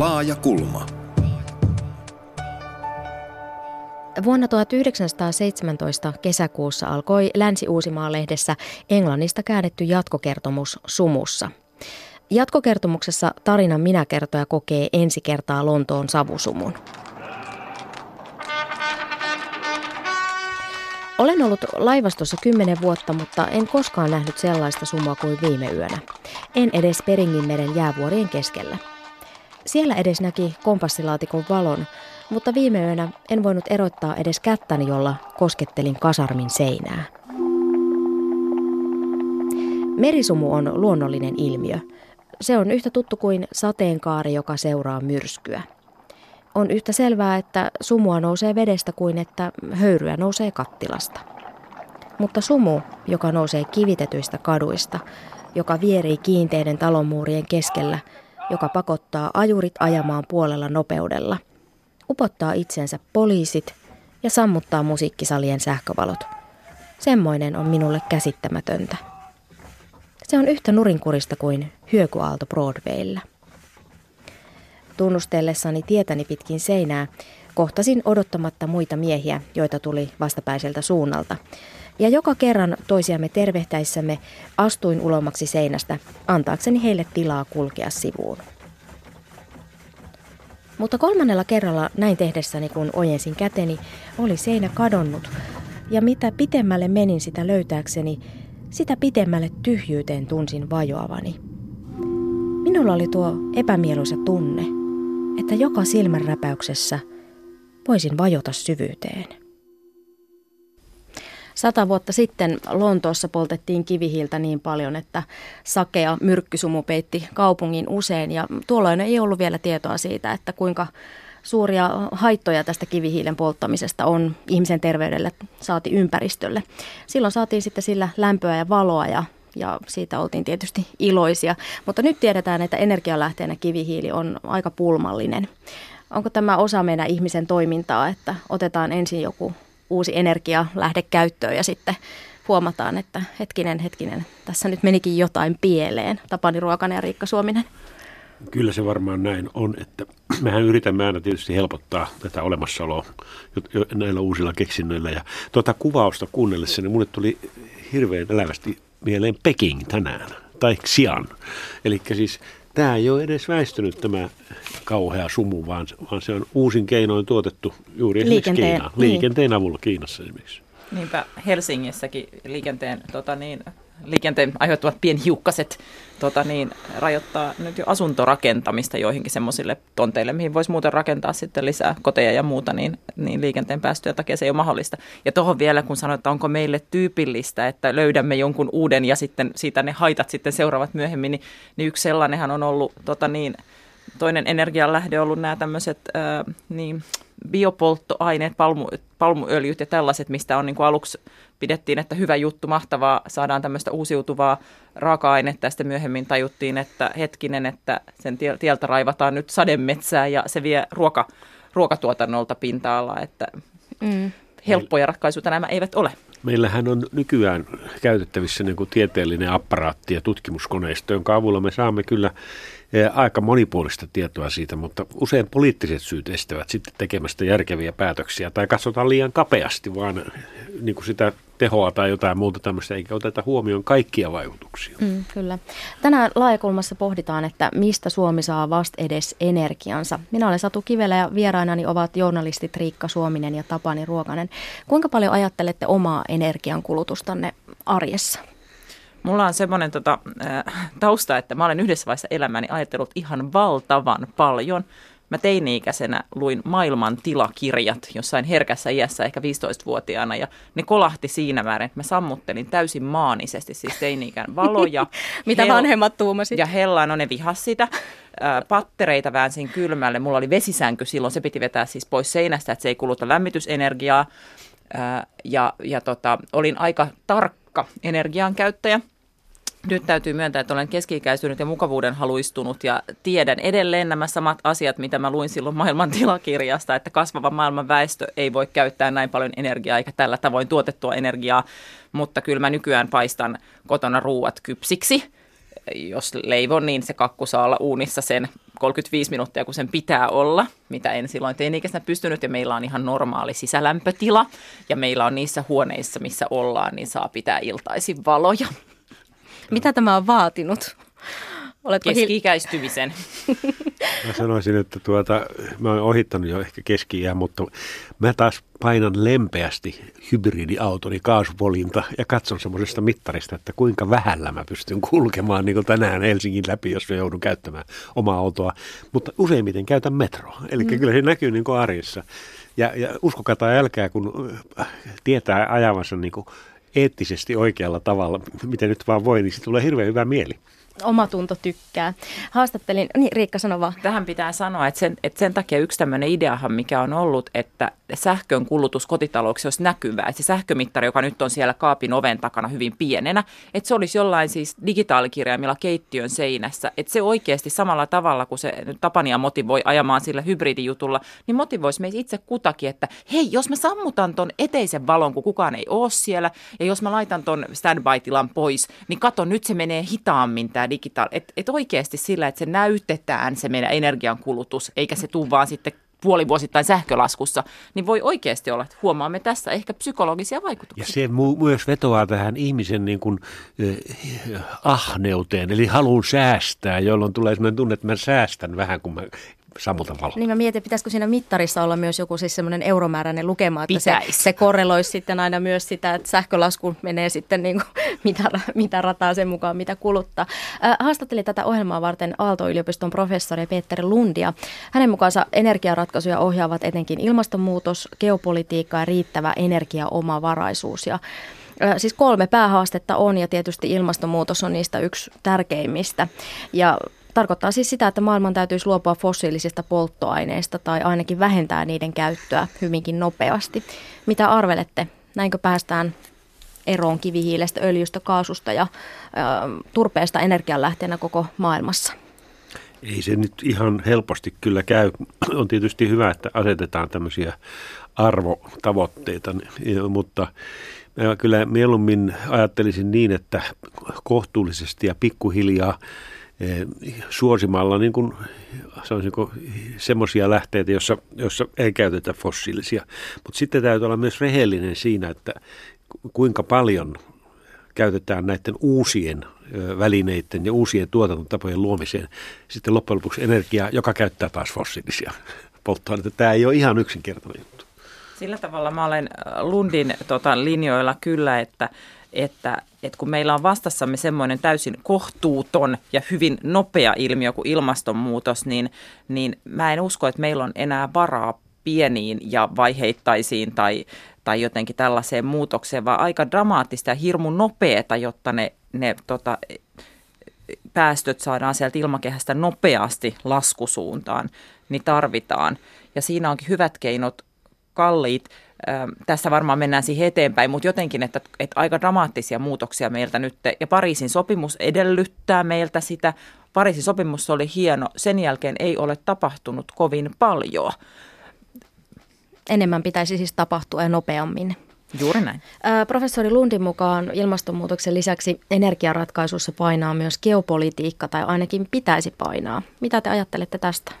Laaja kulma. Vuonna 1917 kesäkuussa alkoi Länsi-Uusimaa-lehdessä Englannista käännetty jatkokertomus Sumussa. Jatkokertomuksessa tarinan minäkertoja kokee ensi kertaa Lontoon savusumun. Olen ollut laivastossa kymmenen vuotta, mutta en koskaan nähnyt sellaista sumua kuin viime yönä. En edes Peringinmeren jäävuorien keskellä. Siellä edes näki kompassilaatikon valon, mutta viime yönä en voinut erottaa edes kättäni, jolla koskettelin kasarmin seinää. Merisumu on luonnollinen ilmiö. Se on yhtä tuttu kuin sateenkaari, joka seuraa myrskyä. On yhtä selvää, että sumua nousee vedestä kuin että höyryä nousee kattilasta. Mutta sumu, joka nousee kivitetyistä kaduista, joka vierii kiinteiden talonmuurien keskellä, joka pakottaa ajurit ajamaan puolella nopeudella, upottaa itsensä poliisit ja sammuttaa musiikkisalien sähkövalot. Semmoinen on minulle käsittämätöntä. Se on yhtä nurinkurista kuin hyökyaalto Broadwaylla. Tunnustellessani tietäni pitkin seinää, kohtasin odottamatta muita miehiä, joita tuli vastapäiseltä suunnalta. Ja joka kerran toisiamme tervehtäissämme astuin ulomaksi seinästä, antaakseni heille tilaa kulkea sivuun. Mutta kolmannella kerralla näin tehdessäni, kun ojensin käteni, oli seinä kadonnut. Ja mitä pitemmälle menin sitä löytääkseni, sitä pitemmälle tyhjyyteen tunsin vajoavani. Minulla oli tuo epämieluisa tunne – että joka silmänräpäyksessä voisin vajota syvyyteen. Sata vuotta sitten Lontoossa poltettiin kivihiiltä niin paljon, että sakea myrkkysumu peitti kaupungin usein ja tuolloin ei ollut vielä tietoa siitä, että kuinka suuria haittoja tästä kivihiilen polttamisesta on ihmisen terveydelle saati ympäristölle. Silloin saatiin sitten sillä lämpöä ja valoa ja ja siitä oltiin tietysti iloisia. Mutta nyt tiedetään, että energialähteenä kivihiili on aika pulmallinen. Onko tämä osa meidän ihmisen toimintaa, että otetaan ensin joku uusi energialähde käyttöön ja sitten huomataan, että hetkinen, hetkinen, tässä nyt menikin jotain pieleen. Tapani Ruokanen ja Riikka Suominen. Kyllä se varmaan näin on, että mehän yritämme aina tietysti helpottaa tätä olemassaoloa näillä uusilla keksinnöillä. Ja tuota kuvausta kuunnellessa, niin mulle tuli hirveän elävästi mieleen Peking tänään, tai Xian. Eli siis tämä ei ole edes väistynyt tämä kauhea sumu, vaan, vaan se on uusin keinoin tuotettu juuri esimerkiksi liikenteen, Kiinaan, niin. liikenteen avulla Kiinassa esimerkiksi. Niinpä Helsingissäkin liikenteen tota niin, liikenteen aiheuttavat pienhiukkaset tota niin, rajoittaa nyt jo asuntorakentamista joihinkin semmoisille tonteille, mihin voisi muuten rakentaa sitten lisää koteja ja muuta, niin, niin liikenteen päästöjä takia se ei ole mahdollista. Ja tuohon vielä, kun sanoit, että onko meille tyypillistä, että löydämme jonkun uuden ja sitten siitä ne haitat sitten seuraavat myöhemmin, niin, niin yksi sellainenhan on ollut tota niin, toinen energianlähde on ollut nämä tämmöiset äh, niin, biopolttoaineet, palmu, palmuöljyt ja tällaiset, mistä on niin kuin aluksi pidettiin, että hyvä juttu, mahtavaa, saadaan tämmöistä uusiutuvaa raaka-ainetta ja sitten myöhemmin tajuttiin, että hetkinen, että sen tieltä raivataan nyt sademetsää ja se vie ruoka, ruokatuotannolta pinta-alaa, että mm. helppoja ratkaisuja nämä eivät ole. Meillähän on nykyään käytettävissä niin kuin tieteellinen apparaatti ja tutkimuskoneisto, jonka avulla me saamme kyllä aika monipuolista tietoa siitä, mutta usein poliittiset syyt estävät sitten tekemästä järkeviä päätöksiä tai katsotaan liian kapeasti vaan niin kuin sitä tehoa tai jotain muuta tämmöistä, eikä oteta huomioon kaikkia vaikutuksia. Mm, kyllä. Tänään laajakulmassa pohditaan, että mistä Suomi saa vast edes energiansa. Minä olen Satu Kivelä ja vierainani ovat journalistit Riikka Suominen ja Tapani Ruokanen. Kuinka paljon ajattelette omaa energiankulutustanne arjessa? Mulla on semmoinen tota, äh, tausta, että mä olen yhdessä vaiheessa elämäni ajatellut ihan valtavan paljon. Mä teini-ikäisenä luin maailman tilakirjat jossain herkässä iässä, ehkä 15-vuotiaana, ja ne kolahti siinä määrin, että mä sammuttelin täysin maanisesti, siis teini-ikään valoja. Mitä hel- vanhemmat tuumasit? Ja hellaan, no ne vihas sitä. pattereita väänsin kylmälle. Mulla oli vesisänky silloin, se piti vetää siis pois seinästä, että se ei kuluta lämmitysenergiaa. ja ja tota, olin aika tarkka energian käyttäjä nyt täytyy myöntää, että olen keski-ikäistynyt ja mukavuuden haluistunut ja tiedän edelleen nämä samat asiat, mitä mä luin silloin maailman tilakirjasta, että kasvava maailman väestö ei voi käyttää näin paljon energiaa eikä tällä tavoin tuotettua energiaa, mutta kyllä mä nykyään paistan kotona ruuat kypsiksi. Jos leivon, niin se kakku saa olla uunissa sen 35 minuuttia, kun sen pitää olla, mitä en silloin teini-ikäisenä pystynyt, ja meillä on ihan normaali sisälämpötila, ja meillä on niissä huoneissa, missä ollaan, niin saa pitää iltaisin valoja. Mitä tämä on vaatinut? Oletko keski-ikäistymisen. Mä sanoisin, että tuota, mä oon ohittanut jo ehkä keski mutta mä taas painan lempeästi hybridiautoni kaasupolinta ja katson semmoisesta mittarista, että kuinka vähällä mä pystyn kulkemaan niin kuin tänään Helsingin läpi, jos mä joudun käyttämään omaa autoa. Mutta useimmiten käytän metroa, eli mm. kyllä se näkyy niin kuin arjessa. Ja, ja uskokaa tai älkää, kun äh, tietää ajavansa niin kuin eettisesti oikealla tavalla, miten nyt vaan voi, niin se tulee hirveän hyvä mieli omatunto tykkää. Haastattelin, niin Riikka sano vaan. Tähän pitää sanoa, että sen, että sen takia yksi tämmöinen ideahan, mikä on ollut, että sähkön kulutus kotitalouksissa olisi näkyvää. Että se sähkömittari, joka nyt on siellä kaapin oven takana hyvin pienenä, että se olisi jollain siis digitaalikirjaimilla keittiön seinässä. Että se oikeasti samalla tavalla, kuin se Tapania motivoi ajamaan sillä hybridijutulla, niin motivoisi meitä itse kutakin, että hei, jos mä sammutan ton eteisen valon, kun kukaan ei ole siellä, ja jos mä laitan ton standby-tilan pois, niin kato, nyt se menee hitaammin tämä digitaali. Että et oikeasti sillä, että se näytetään se meidän energiankulutus, eikä se tule vaan sitten puolivuosittain sähkölaskussa, niin voi oikeasti olla, että huomaamme tässä ehkä psykologisia vaikutuksia. Ja se mu- myös vetoaa tähän ihmisen niin kuin, äh, ahneuteen, eli haluun säästää, jolloin tulee sellainen tunne, että mä säästän vähän, kun mä sammuta valo. Niin mä mietin, pitäisikö siinä mittarissa olla myös joku siis semmoinen euromääräinen lukema, että se, se korreloisi sitten aina myös sitä, että sähkölasku menee sitten niin kuin, mitä, mitä rataa sen mukaan, mitä kuluttaa. Äh, haastattelin tätä ohjelmaa varten Aalto-yliopiston professori Peter Lundia. Hänen mukaansa energiaratkaisuja ohjaavat etenkin ilmastonmuutos, geopolitiikka ja riittävä energiaomavaraisuus. Ja Siis kolme päähaastetta on ja tietysti ilmastonmuutos on niistä yksi tärkeimmistä. Ja Tarkoittaa siis sitä, että maailman täytyisi luopua fossiilisista polttoaineista tai ainakin vähentää niiden käyttöä hyvinkin nopeasti. Mitä arvelette? Näinkö päästään eroon kivihiilestä, öljystä, kaasusta ja ö, turpeesta energianlähteenä koko maailmassa? Ei se nyt ihan helposti kyllä käy. On tietysti hyvä, että asetetaan tämmöisiä arvotavoitteita, mutta mä kyllä mieluummin ajattelisin niin, että kohtuullisesti ja pikkuhiljaa suosimalla niin kuin, semmoisia lähteitä, jossa, jossa ei käytetä fossiilisia. Mutta sitten täytyy olla myös rehellinen siinä, että kuinka paljon käytetään näiden uusien välineiden ja uusien tuotantotapojen luomiseen sitten loppujen lopuksi energiaa, joka käyttää taas fossiilisia polttoaineita. Tämä ei ole ihan yksinkertainen juttu. Sillä tavalla mä olen Lundin tota, linjoilla kyllä, että että, että kun meillä on vastassamme semmoinen täysin kohtuuton ja hyvin nopea ilmiö kuin ilmastonmuutos, niin, niin mä en usko, että meillä on enää varaa pieniin ja vaiheittaisiin tai, tai jotenkin tällaiseen muutokseen, vaan aika dramaattista ja hirmu nopeata, jotta ne, ne tota, päästöt saadaan sieltä ilmakehästä nopeasti laskusuuntaan, niin tarvitaan. Ja siinä onkin hyvät keinot kalliit tässä varmaan mennään siihen eteenpäin, mutta jotenkin, että, että aika dramaattisia muutoksia meiltä nyt, ja Pariisin sopimus edellyttää meiltä sitä. Pariisin sopimus oli hieno, sen jälkeen ei ole tapahtunut kovin paljon. Enemmän pitäisi siis tapahtua ja nopeammin. Juuri näin. Professori Lundin mukaan ilmastonmuutoksen lisäksi energiaratkaisussa painaa myös geopolitiikka, tai ainakin pitäisi painaa. Mitä te ajattelette tästä?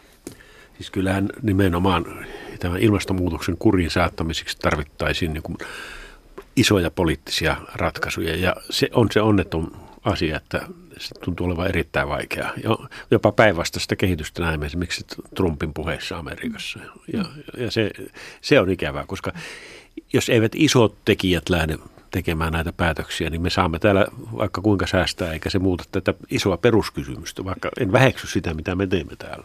Siis kyllähän nimenomaan tämän ilmastonmuutoksen kurin saattamiseksi tarvittaisiin niin kuin isoja poliittisia ratkaisuja ja se on se onneton asia, että se tuntuu olevan erittäin vaikeaa. Jopa päinvastaista kehitystä näemme esimerkiksi Trumpin puheessa Amerikassa. Ja, ja se, se on ikävää, koska jos eivät isot tekijät lähde tekemään näitä päätöksiä, niin me saamme täällä vaikka kuinka säästää, eikä se muuta tätä isoa peruskysymystä, vaikka en väheksy sitä, mitä me teemme täällä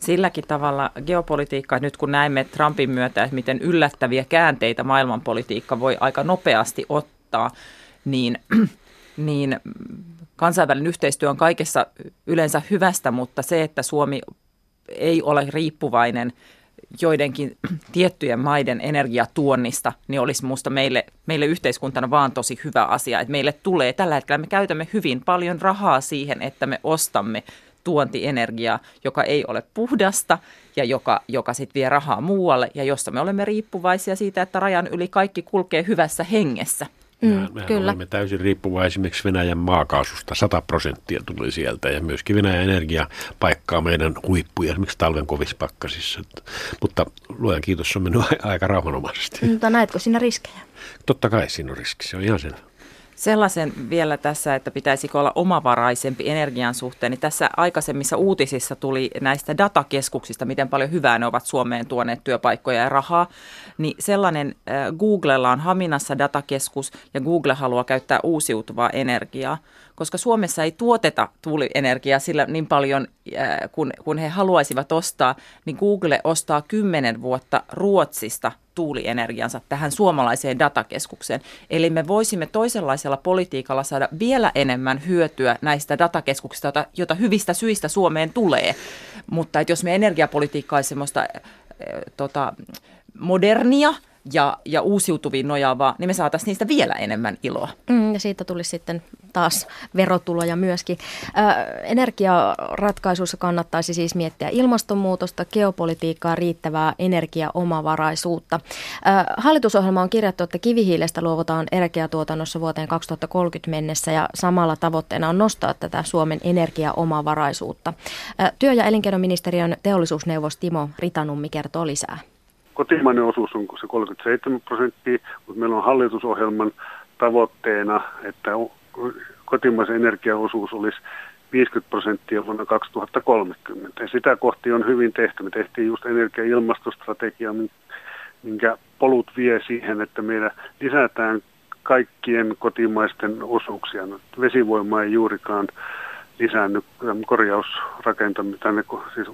silläkin tavalla geopolitiikka, nyt kun näemme Trumpin myötä, että miten yllättäviä käänteitä maailmanpolitiikka voi aika nopeasti ottaa, niin, niin kansainvälinen yhteistyö on kaikessa yleensä hyvästä, mutta se, että Suomi ei ole riippuvainen joidenkin tiettyjen maiden energiatuonnista, niin olisi minusta meille, meille yhteiskuntana vaan tosi hyvä asia. Että meille tulee, tällä hetkellä me käytämme hyvin paljon rahaa siihen, että me ostamme tuontienergiaa, joka ei ole puhdasta ja joka, joka sitten vie rahaa muualle ja jossa me olemme riippuvaisia siitä, että rajan yli kaikki kulkee hyvässä hengessä. Mm, mehän kyllä. olemme täysin riippuvaisia esimerkiksi Venäjän maakaasusta. 100 prosenttia tuli sieltä ja myöskin Venäjän energia paikkaa meidän huippuja esimerkiksi talven kovissa pakkasissa. Mutta luojan kiitos, on mennyt aika rauhanomaisesti. Mutta näetkö siinä riskejä? Totta kai siinä on riski, se on ihan selvä. Sellaisen vielä tässä, että pitäisikö olla omavaraisempi energian suhteen, niin tässä aikaisemmissa uutisissa tuli näistä datakeskuksista, miten paljon hyvää ne ovat Suomeen tuoneet työpaikkoja ja rahaa, niin sellainen äh, Googlella on Haminassa datakeskus ja Google haluaa käyttää uusiutuvaa energiaa koska Suomessa ei tuoteta tuulienergiaa sillä niin paljon äh, kun, kun he haluaisivat ostaa, niin Google ostaa kymmenen vuotta Ruotsista tuulienergiansa tähän suomalaiseen datakeskukseen. Eli me voisimme toisenlaisella politiikalla saada vielä enemmän hyötyä näistä datakeskuksista, jota, jota hyvistä syistä Suomeen tulee. Mutta että jos me energiapolitiikkaa semmoista äh, tota, modernia – ja, ja uusiutuviin nojaavaa, niin me saataisiin niistä vielä enemmän iloa. Mm, ja siitä tulisi sitten taas verotuloja myöskin. Ö, energiaratkaisuissa kannattaisi siis miettiä ilmastonmuutosta, geopolitiikkaa, riittävää energiaomavaraisuutta. Ö, hallitusohjelma on kirjattu, että kivihiilestä luovutaan energiatuotannossa vuoteen 2030 mennessä ja samalla tavoitteena on nostaa tätä Suomen energiaomavaraisuutta. Ö, työ- ja elinkeinoministeriön teollisuusneuvos Timo Ritanummi kertoo lisää kotimainen osuus on se 37 prosenttia, mutta meillä on hallitusohjelman tavoitteena, että kotimaisen energiaosuus olisi 50 prosenttia vuonna 2030. Ja sitä kohti on hyvin tehty. Me tehtiin just energia- ja ilmastostrategia, minkä polut vie siihen, että meillä lisätään kaikkien kotimaisten osuuksia. No, vesivoima ei juurikaan lisännyt korjausrakentamista, siis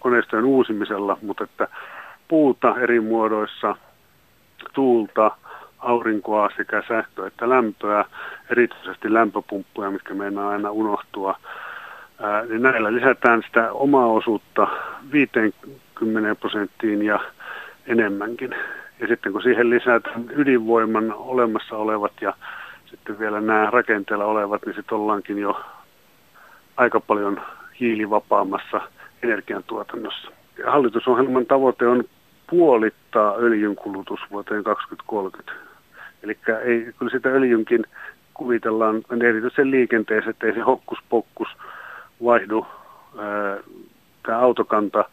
koneistojen uusimisella, mutta että puuta eri muodoissa, tuulta, aurinkoa sekä sähköä että lämpöä, erityisesti lämpöpumppuja, mitkä meinaa aina unohtua. Ää, niin näillä lisätään sitä omaa osuutta 50 prosenttiin ja enemmänkin. Ja sitten kun siihen lisätään ydinvoiman olemassa olevat ja sitten vielä nämä rakenteella olevat, niin sitten ollaankin jo aika paljon hiilivapaammassa energiantuotannossa. Ja hallitusohjelman tavoite on puolittaa öljyn kulutus vuoteen 2030. Eli ei, kyllä sitä öljynkin kuvitellaan erityisen liikenteessä, että ei se hokkuspokkus vaihdu tämä autokanta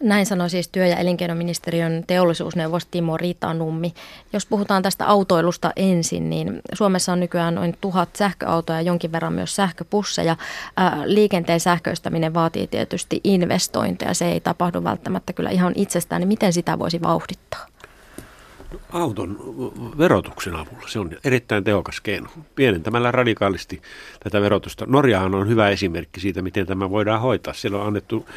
näin sanoi siis työ- ja elinkeinoministeriön teollisuusneuvos Timo Ritanummi. Jos puhutaan tästä autoilusta ensin, niin Suomessa on nykyään noin tuhat sähköautoja ja jonkin verran myös sähköpusseja. Liikenteen sähköistäminen vaatii tietysti investointeja. Se ei tapahdu välttämättä kyllä ihan itsestään. Niin miten sitä voisi vauhdittaa? auton verotuksen avulla. Se on erittäin tehokas keino. Pienentämällä radikaalisti tätä verotusta. Norjahan on hyvä esimerkki siitä, miten tämä voidaan hoitaa. Siellä on annettu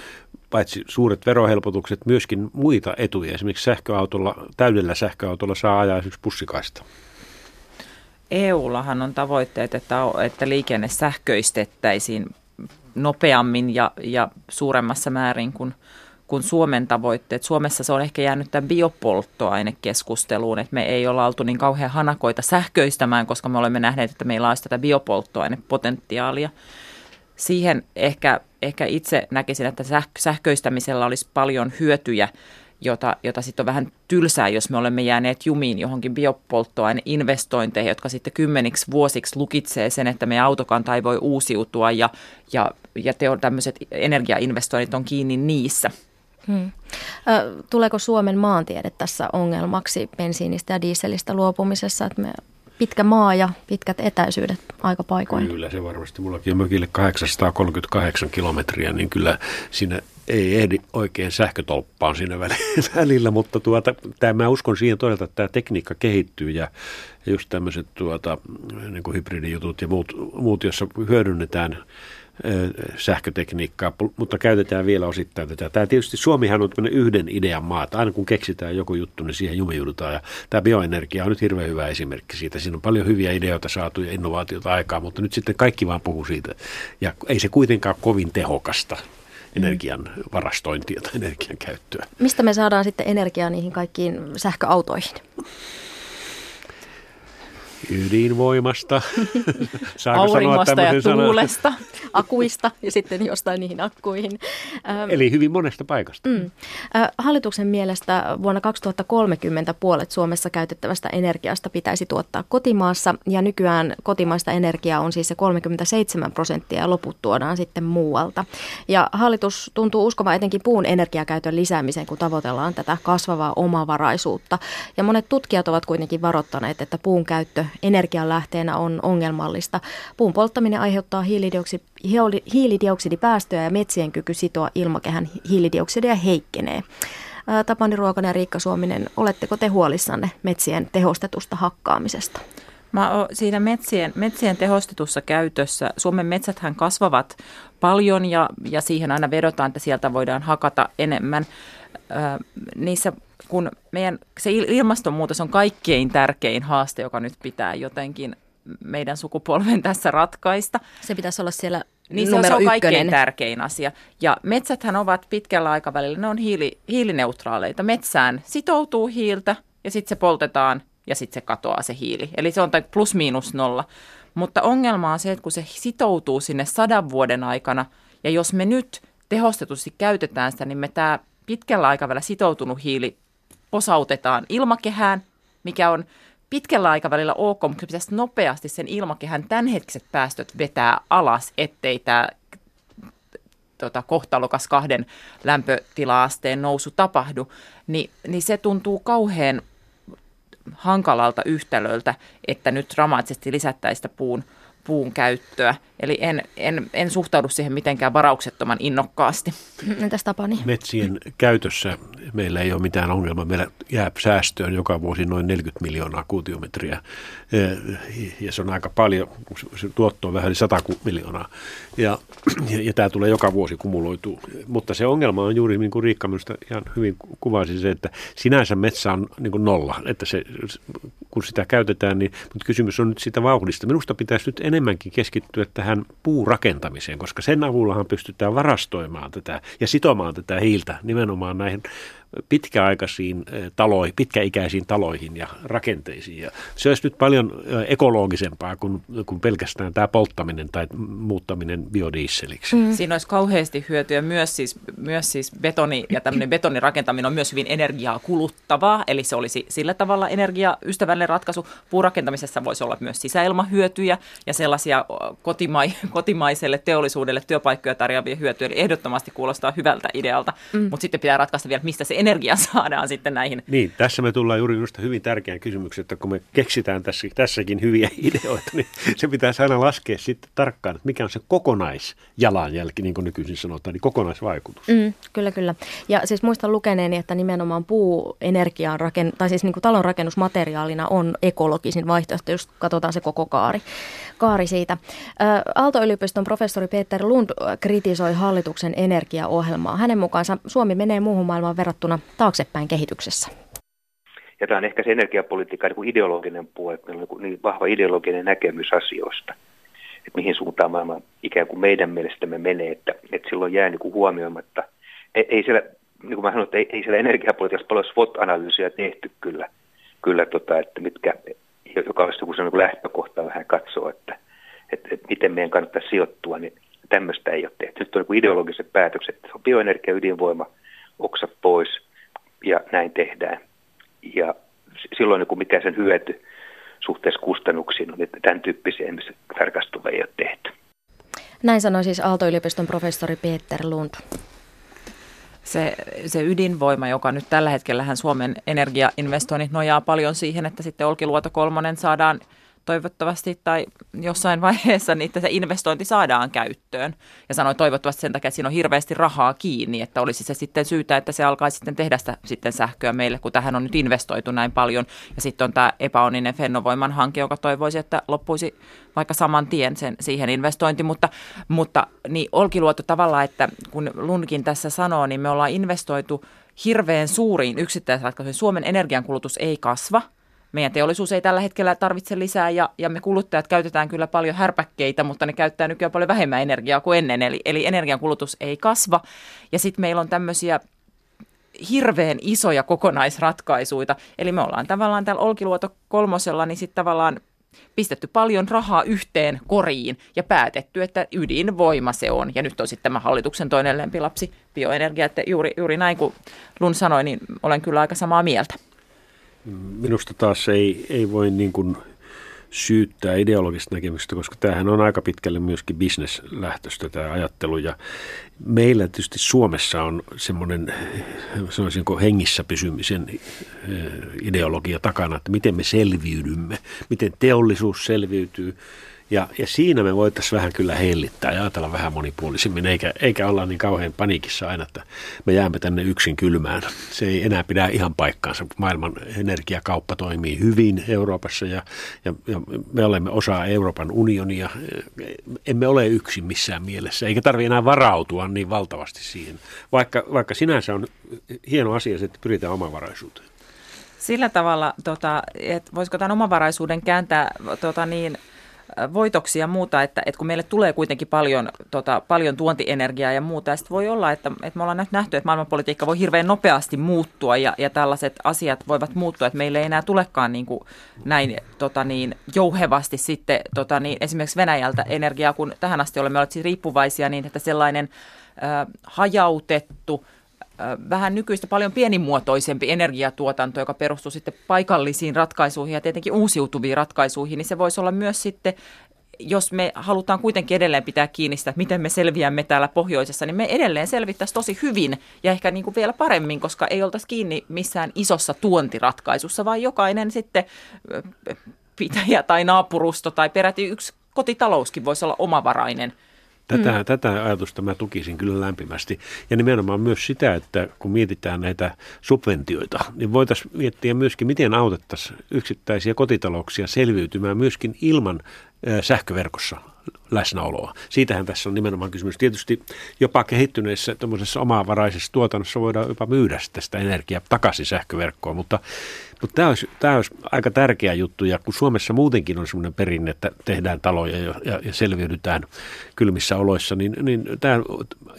paitsi suuret verohelpotukset, myöskin muita etuja. Esimerkiksi sähköautolla, täydellä sähköautolla saa ajaa esimerkiksi pussikaista. EUllahan on tavoitteet, että, että liikenne sähköistettäisiin nopeammin ja, ja suuremmassa määrin kuin – kuin Suomen tavoitteet. Suomessa se on ehkä jäänyt tämän biopolttoainekeskusteluun, että me ei olla oltu niin kauhean hanakoita sähköistämään, koska me olemme nähneet, että meillä olisi tätä biopolttoainepotentiaalia. Siihen ehkä, ehkä itse näkisin, että sähköistämisellä olisi paljon hyötyjä, jota, jota sitten on vähän tylsää, jos me olemme jääneet jumiin johonkin biopolttoaineinvestointeihin, jotka sitten kymmeniksi vuosiksi lukitsee sen, että meidän autokanta ei voi uusiutua ja, ja, ja teo, tämmöiset energiainvestoinnit on kiinni niissä. Hmm. Tuleeko Suomen maantiede tässä ongelmaksi bensiinistä ja dieselistä luopumisessa, että me pitkä maa ja pitkät etäisyydet aika paikoin? Kyllä se varmasti. Mullakin on mökille 838 kilometriä, niin kyllä siinä ei ehdi oikein sähkötolppaan siinä välillä, mutta tuota, tämä, mä uskon siihen todella, että tämä tekniikka kehittyy ja, just tämmöiset tuota, niin hybridijutut ja muut, muut, joissa hyödynnetään sähkötekniikkaa, mutta käytetään vielä osittain tätä. Tämä tietysti Suomihan on yhden idean maata. Aina kun keksitään joku juttu, niin siihen jumiudutaan. Ja tämä bioenergia on nyt hirveän hyvä esimerkki siitä. Siinä on paljon hyviä ideoita saatu ja innovaatioita aikaa, mutta nyt sitten kaikki vaan puhuu siitä. Ja ei se kuitenkaan kovin tehokasta energian varastointia tai energian käyttöä. Mistä me saadaan sitten energiaa niihin kaikkiin sähköautoihin? Ydinvoimasta, auringosta ja tuulesta, akuista ja sitten jostain niihin akkuihin. Eli hyvin monesta paikasta. Mm. Hallituksen mielestä vuonna 2030 puolet Suomessa käytettävästä energiasta pitäisi tuottaa kotimaassa ja nykyään kotimaista energiaa on siis se 37 prosenttia ja loput tuodaan sitten muualta. Ja hallitus tuntuu uskovan etenkin puun energiakäytön lisäämiseen, kun tavoitellaan tätä kasvavaa omavaraisuutta. Ja monet tutkijat ovat kuitenkin varoittaneet, että puun käyttö energianlähteenä on ongelmallista. Puun polttaminen aiheuttaa hiilidioksidi, hiilidioksidipäästöjä ja metsien kyky sitoa ilmakehän hiilidioksidia heikkenee. Tapani Ruokonen ja Riikka Suominen, oletteko te huolissanne metsien tehostetusta hakkaamisesta? Mä oon siinä metsien, metsien tehostetussa käytössä. Suomen metsäthän kasvavat paljon ja, ja siihen aina vedotaan, että sieltä voidaan hakata enemmän. Ö, niissä kun meidän se ilmastonmuutos on kaikkein tärkein haaste, joka nyt pitää jotenkin meidän sukupolven tässä ratkaista. Se pitäisi olla siellä niin se on, se on kaikkein tärkein asia. Ja metsäthän ovat pitkällä aikavälillä, ne on hiili, hiilineutraaleita. Metsään sitoutuu hiiltä ja sitten se poltetaan ja sitten se katoaa se hiili. Eli se on plus miinus nolla. Mutta ongelma on se, että kun se sitoutuu sinne sadan vuoden aikana, ja jos me nyt tehostetusti käytetään sitä, niin me tämä pitkällä aikavälillä sitoutunut hiili posautetaan ilmakehään, mikä on pitkällä aikavälillä ok, mutta pitäisi nopeasti sen ilmakehän tämänhetkiset päästöt vetää alas, ettei tämä tota, kohtalokas kahden lämpötila-asteen nousu tapahdu, niin, niin se tuntuu kauhean hankalalta yhtälöltä, että nyt dramaattisesti lisättäisiin puun puun käyttöä. Eli en, en, en suhtaudu siihen mitenkään varauksettoman innokkaasti. Entäs Tapani? Metsien käytössä meillä ei ole mitään ongelmaa. Meillä jää säästöön joka vuosi noin 40 miljoonaa kuutiometriä. Ja se on aika paljon, se tuotto on vähän 100 miljoonaa. Ja, ja, ja tämä tulee joka vuosi kumuloituu. Mutta se ongelma on juuri niin kuin Riikka minusta ihan hyvin kuvasi se, että sinänsä metsä on niin kuin nolla. Että se, kun sitä käytetään, niin, mutta kysymys on nyt sitä vauhdista. Minusta pitäisi nyt enemmänkin keskittyä tähän puurakentamiseen, koska sen avullahan pystytään varastoimaan tätä ja sitomaan tätä hiiltä nimenomaan näihin pitkäaikaisiin eh, taloihin, pitkäikäisiin taloihin ja rakenteisiin. Ja se olisi nyt paljon eh, ekologisempaa kuin, kuin pelkästään tämä polttaminen tai muuttaminen biodieseliksi. Mm. Siinä olisi kauheasti hyötyä myös siis, myös siis betoni ja tämmöinen betonirakentaminen on myös hyvin energiaa kuluttavaa, eli se olisi sillä tavalla energiaystävällinen ratkaisu. Puurakentamisessa voisi olla myös sisäilmahyötyjä ja sellaisia kotimai, kotimaiselle teollisuudelle työpaikkoja tarjoavia hyötyjä, eli ehdottomasti kuulostaa hyvältä idealta, mm. mutta sitten pitää ratkaista vielä, mistä se energia saadaan sitten näihin. Niin, tässä me tullaan juuri just hyvin tärkeään kysymykseen, että kun me keksitään tässä, tässäkin hyviä ideoita, niin se pitää aina laskea sitten tarkkaan, että mikä on se kokonaisjalanjälki, niin kuin nykyisin sanotaan, niin kokonaisvaikutus. Mm, kyllä, kyllä. Ja siis muistan lukeneeni, että nimenomaan puuenergian raken, tai siis niin kuin talon rakennusmateriaalina on ekologisin vaihtoehto, jos katsotaan se koko kaari, kaari siitä. Aalto-yliopiston professori Peter Lund kritisoi hallituksen energiaohjelmaa. Hänen mukaansa Suomi menee muuhun maailmaan verrattuna verrattuna taaksepäin kehityksessä? Ja tämä on ehkä se energiapolitiikka niin ideologinen puoli, että meillä on niin vahva ideologinen näkemys asioista, että mihin suuntaan maailma ikään kuin meidän mielestämme menee, että, että silloin jää niin kuin huomioimatta. Ei, ei siellä, niin kuin mä sanoin, että ei, ei siellä energiapolitiikassa paljon SWOT-analyysiä tehty kyllä, kyllä tota, että mitkä, joka olisi joku niin lähtökohta vähän katsoa, että, että, että miten meidän kannattaa sijoittua, niin tämmöistä ei ole tehty. Nyt on niin ideologiset päätökset, että on bioenergia, ydinvoima – oksa pois ja näin tehdään. Ja silloin niin mikä sen hyöty suhteessa kustannuksiin on, että tämän tyyppisiä tarkastelua ei ole tehty. Näin sanoi siis Aalto-yliopiston professori Peter Lund. Se, se ydinvoima, joka nyt tällä hetkellä Suomen energiainvestoinnit nojaa paljon siihen, että sitten Olkiluoto kolmonen saadaan toivottavasti tai jossain vaiheessa niin että se investointi saadaan käyttöön. Ja sanoi toivottavasti sen takia, että siinä on hirveästi rahaa kiinni, että olisi se sitten syytä, että se alkaisi sitten tehdä sitä sitten sähköä meille, kun tähän on nyt investoitu näin paljon. Ja sitten on tämä epäonninen Fennovoiman hanke, joka toivoisi, että loppuisi vaikka saman tien sen, siihen investointi, mutta, mutta niin Olkiluoto tavallaan, että kun Lundkin tässä sanoo, niin me ollaan investoitu hirveän suuriin yksittäisratkaisuihin. Suomen energiankulutus ei kasva – meidän teollisuus ei tällä hetkellä tarvitse lisää ja, ja me kuluttajat käytetään kyllä paljon härpäkkeitä, mutta ne käyttää nykyään paljon vähemmän energiaa kuin ennen, eli, eli energiankulutus ei kasva. Ja sitten meillä on tämmöisiä hirveän isoja kokonaisratkaisuja, eli me ollaan tavallaan täällä Olkiluoto kolmosella, niin sitten tavallaan pistetty paljon rahaa yhteen koriin ja päätetty, että ydinvoima se on. Ja nyt on sitten tämä hallituksen toinen lempilapsi, bioenergia. Että juuri, juuri näin kuin Lun sanoi, niin olen kyllä aika samaa mieltä. Minusta taas ei, ei voi niin kuin syyttää ideologista näkemystä, koska tämähän on aika pitkälle myöskin bisneslähtöistä tämä ajattelu. Ja meillä tietysti Suomessa on semmoinen, sanoisinko hengissä pysymisen eh, ideologia takana, että miten me selviydymme, miten teollisuus selviytyy, ja, ja siinä me voitaisiin vähän kyllä hellittää ja ajatella vähän monipuolisimmin, eikä, eikä olla niin kauhean paniikissa aina, että me jäämme tänne yksin kylmään. Se ei enää pidä ihan paikkaansa. Maailman energiakauppa toimii hyvin Euroopassa ja, ja, ja me olemme osa Euroopan unionia. Emme ole yksin missään mielessä, eikä tarvitse enää varautua niin valtavasti siihen, vaikka, vaikka sinänsä on hieno asia, että pyritään omavaraisuuteen. Sillä tavalla, tota, että voisiko tämän omavaraisuuden kääntää tota niin, voitoksia ja muuta, että, että kun meille tulee kuitenkin paljon, tota, paljon tuontienergiaa ja muuta, ja sitten voi olla, että, että me ollaan nähty, että maailmanpolitiikka voi hirveän nopeasti muuttua ja, ja tällaiset asiat voivat muuttua, että meille ei enää tulekaan niin kuin näin tota niin, jouhevasti sitten tota niin, esimerkiksi Venäjältä energiaa, kun tähän asti olemme olleet siis riippuvaisia, niin että sellainen äh, hajautettu, vähän nykyistä paljon pienimuotoisempi energiatuotanto, joka perustuu sitten paikallisiin ratkaisuihin ja tietenkin uusiutuviin ratkaisuihin, niin se voisi olla myös sitten jos me halutaan kuitenkin edelleen pitää kiinni sitä, että miten me selviämme täällä pohjoisessa, niin me edelleen selvittäisiin tosi hyvin ja ehkä niin kuin vielä paremmin, koska ei oltaisi kiinni missään isossa tuontiratkaisussa, vaan jokainen sitten pitäjä tai naapurusto tai peräti yksi kotitalouskin voisi olla omavarainen – Tätä, mm. tätä ajatusta mä tukisin kyllä lämpimästi. Ja nimenomaan myös sitä, että kun mietitään näitä subventioita, niin voitaisiin miettiä myöskin, miten autettaisiin yksittäisiä kotitalouksia selviytymään myöskin ilman sähköverkossa läsnäoloa. Siitähän tässä on nimenomaan kysymys. Tietysti jopa kehittyneessä omavaraisessa tuotannossa voidaan jopa myydä sitä energiaa takaisin sähköverkkoon, mutta mutta tämä olisi, tämä olisi aika tärkeä juttu, ja kun Suomessa muutenkin on sellainen perinne, että tehdään taloja ja, ja, ja selviydytään kylmissä oloissa, niin, niin tämä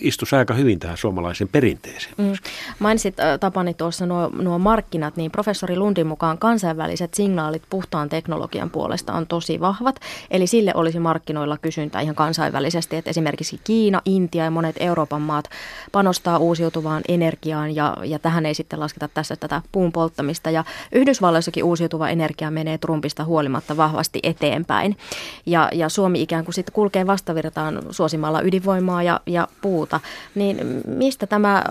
istuisi aika hyvin tähän suomalaiseen perinteeseen. Mm. Mainitsit Tapani tuossa nuo, nuo markkinat, niin professori Lundin mukaan kansainväliset signaalit puhtaan teknologian puolesta on tosi vahvat, eli sille olisi markkinoilla kysyntää ihan kansainvälisesti, että esimerkiksi Kiina, Intia ja monet Euroopan maat panostaa uusiutuvaan energiaan, ja, ja tähän ei sitten lasketa tässä tätä puun polttamista, ja Yhdysvalloissakin uusiutuva energia menee Trumpista huolimatta vahvasti eteenpäin. Ja, ja Suomi ikään kuin sitten kulkee vastavirtaan suosimalla ydinvoimaa ja, ja puuta. Niin mistä tämä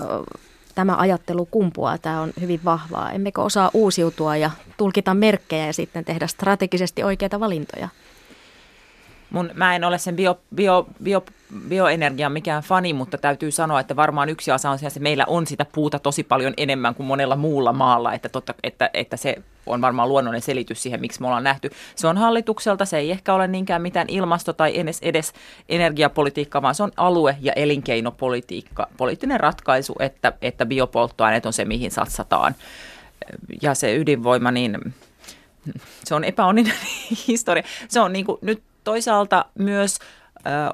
tämä ajattelu kumpuaa. Tämä on hyvin vahvaa. Emmekö osaa uusiutua ja tulkita merkkejä ja sitten tehdä strategisesti oikeita valintoja? Mun, mä en ole sen bio, bio, bio, bioenergian mikään fani, mutta täytyy sanoa, että varmaan yksi asia on se, että meillä on sitä puuta tosi paljon enemmän kuin monella muulla maalla, että, totta, että, että se on varmaan luonnollinen selitys siihen, miksi me ollaan nähty. Se on hallitukselta, se ei ehkä ole niinkään mitään ilmasto- tai edes, edes energiapolitiikkaa, vaan se on alue- ja elinkeinopolitiikka, poliittinen ratkaisu, että, että biopolttoaineet on se, mihin satsataan. Ja se ydinvoima, niin se on epäonninen historia. Se on niin kuin, nyt toisaalta myös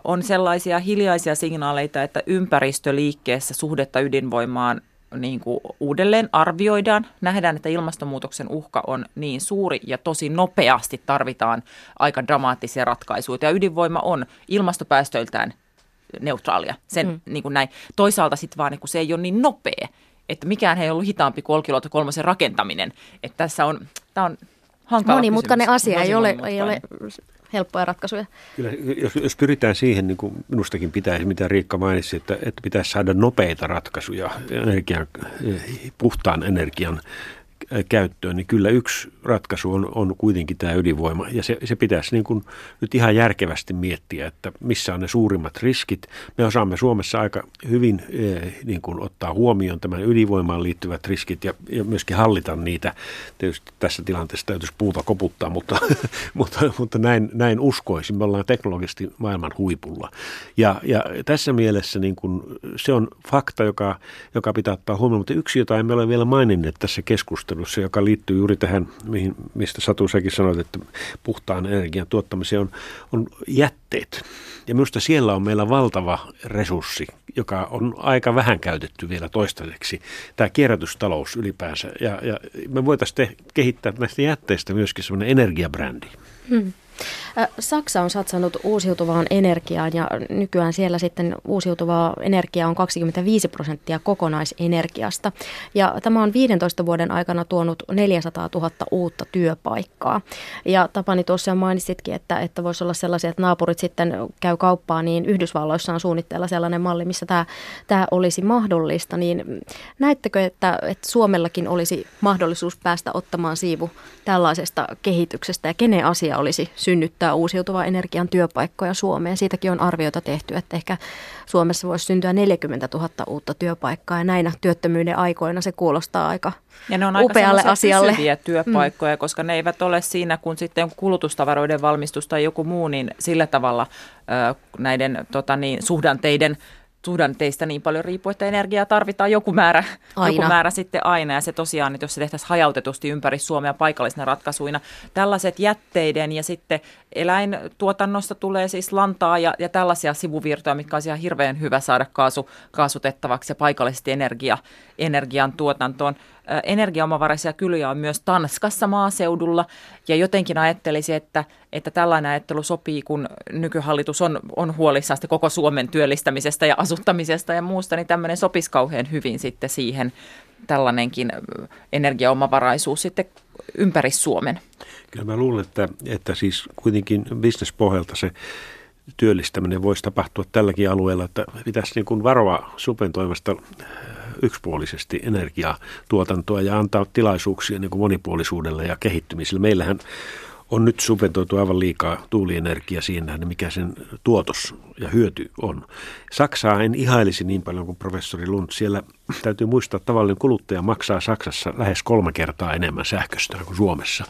on sellaisia hiljaisia signaaleita, että ympäristöliikkeessä suhdetta ydinvoimaan niin kuin uudelleen arvioidaan. Nähdään, että ilmastonmuutoksen uhka on niin suuri ja tosi nopeasti tarvitaan aika dramaattisia ratkaisuja. Ja ydinvoima on ilmastopäästöiltään neutraalia. Sen, mm. niin kuin näin. Toisaalta sitten vaan niin kuin se ei ole niin nopea, että mikään ei ollut hitaampi kuin Olkiluoto kolmosen rakentaminen. Että tässä on, tämä on hankala Monimutkainen kysymys. asia, ei ole, ei ole helppoja ratkaisuja. Kyllä, jos, jos pyritään siihen, niin kuin minustakin pitäisi, mitä Riikka mainitsi, että, että pitäisi saada nopeita ratkaisuja energian, puhtaan energian käyttöön, niin kyllä yksi ratkaisu on, on kuitenkin tämä ydinvoima. Ja se, se pitäisi niin kuin nyt ihan järkevästi miettiä, että missä on ne suurimmat riskit. Me osaamme Suomessa aika hyvin niin kuin ottaa huomioon tämän ydinvoimaan liittyvät riskit ja, ja myöskin hallita niitä. Tietysti tässä tilanteessa täytyisi puuta koputtaa, mutta, mutta, mutta näin, näin uskoisin. Me ollaan teknologisesti maailman huipulla. Ja, ja tässä mielessä niin kuin se on fakta, joka, joka pitää ottaa huomioon. Mutta yksi, jota emme ole vielä maininneet tässä keskustelussa, keskustelussa, joka liittyy juuri tähän, mihin, mistä Satu säkin sanoit, että puhtaan energian tuottamiseen on, on jätteet. Ja minusta siellä on meillä valtava resurssi, joka on aika vähän käytetty vielä toistaiseksi, tämä kierrätystalous ylipäänsä. Ja, ja me voitaisiin kehittää näistä jätteistä myöskin sellainen energiabrändi. Hmm. Saksa on satsannut uusiutuvaan energiaan ja nykyään siellä sitten uusiutuvaa energiaa on 25 prosenttia kokonaisenergiasta. Ja tämä on 15 vuoden aikana tuonut 400 000 uutta työpaikkaa. Ja Tapani tuossa mainitsitkin, että, että voisi olla sellaisia, että naapurit sitten käy kauppaa, niin Yhdysvalloissa on suunnitteilla sellainen malli, missä tämä, tämä olisi mahdollista. Niin näettekö, että, että Suomellakin olisi mahdollisuus päästä ottamaan siivu tällaisesta kehityksestä ja kenen asia olisi synnyttää synnyttää uusiutuvan energian työpaikkoja Suomeen. Siitäkin on arvioita tehty, että ehkä Suomessa voisi syntyä 40 000 uutta työpaikkaa ja näinä työttömyyden aikoina se kuulostaa aika ja ne on upealle aika asialle. pysyviä työpaikkoja, mm. koska ne eivät ole siinä, kun sitten kulutustavaroiden valmistus tai joku muu, niin sillä tavalla näiden tota niin, suhdanteiden suhdanteista niin paljon riippuu, että energiaa tarvitaan joku määrä, aina. joku määrä sitten aina. Ja se tosiaan, että jos se tehtäisiin hajautetusti ympäri Suomea paikallisina ratkaisuina, tällaiset jätteiden ja sitten eläintuotannosta tulee siis lantaa ja, ja tällaisia sivuvirtoja, mitkä olisi ihan hirveän hyvä saada kaasu, kaasutettavaksi ja paikallisesti energia, energian tuotantoon energiaomavaraisia kyliä on myös Tanskassa maaseudulla ja jotenkin ajattelisi, että, että tällainen ajattelu sopii, kun nykyhallitus on, on huolissaan koko Suomen työllistämisestä ja asuttamisesta ja muusta, niin tämmöinen sopisi kauhean hyvin sitten siihen tällainenkin energiaomavaraisuus sitten ympäri Suomen. Kyllä mä luulen, että, että siis kuitenkin bisnespohjalta se työllistäminen voisi tapahtua tälläkin alueella, että pitäisi niin kuin varoa Supen toimesta yksipuolisesti energiatuotantoa ja antaa tilaisuuksia niin kuin monipuolisuudelle ja kehittymiselle. Meillähän on nyt subventoitu aivan liikaa tuulienergia siinä, mikä sen tuotos ja hyöty on. Saksaa en ihailisi niin paljon kuin professori Lund. Siellä täytyy muistaa, että tavallinen kuluttaja maksaa Saksassa lähes kolme kertaa enemmän sähköstä kuin Suomessa.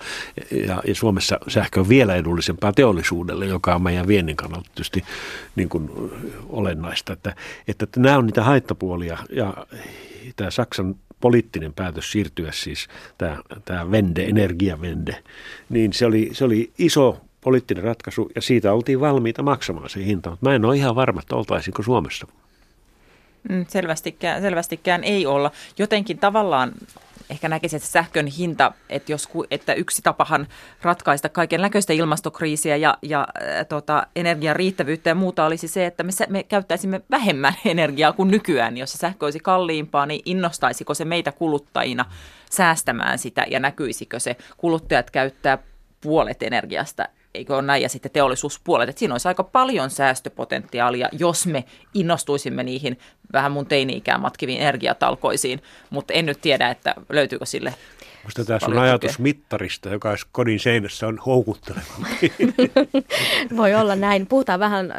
Ja, ja Suomessa sähkö on vielä edullisempaa teollisuudelle, joka on meidän viennin kannalta tietysti niin kuin olennaista. Että, että, että nämä on niitä haittapuolia ja tämä Saksan poliittinen päätös siirtyä siis, tämä, tämä vende, energiavende, niin se oli, se oli iso poliittinen ratkaisu ja siitä oltiin valmiita maksamaan se hinta. Mutta mä en ole ihan varma, että oltaisinko Suomessa. Mm, selvästikään, selvästikään ei olla. Jotenkin tavallaan ehkä näkisin, että sähkön hinta, että, jos, että yksi tapahan ratkaista kaiken näköistä ilmastokriisiä ja, ja tota, energian riittävyyttä ja muuta olisi se, että me, me käyttäisimme vähemmän energiaa kuin nykyään. Jos se sähkö olisi kalliimpaa, niin innostaisiko se meitä kuluttajina säästämään sitä ja näkyisikö se kuluttajat käyttää puolet energiasta eikö ole näin, ja sitten teollisuuspuolet. Että siinä olisi aika paljon säästöpotentiaalia, jos me innostuisimme niihin vähän mun teini-ikään matkiviin energiatalkoisiin, mutta en nyt tiedä, että löytyykö sille Minusta tämä sun ajatus mittarista, joka olisi kodin seinässä, on houkuttelevampi. Voi olla näin. Puhutaan vähän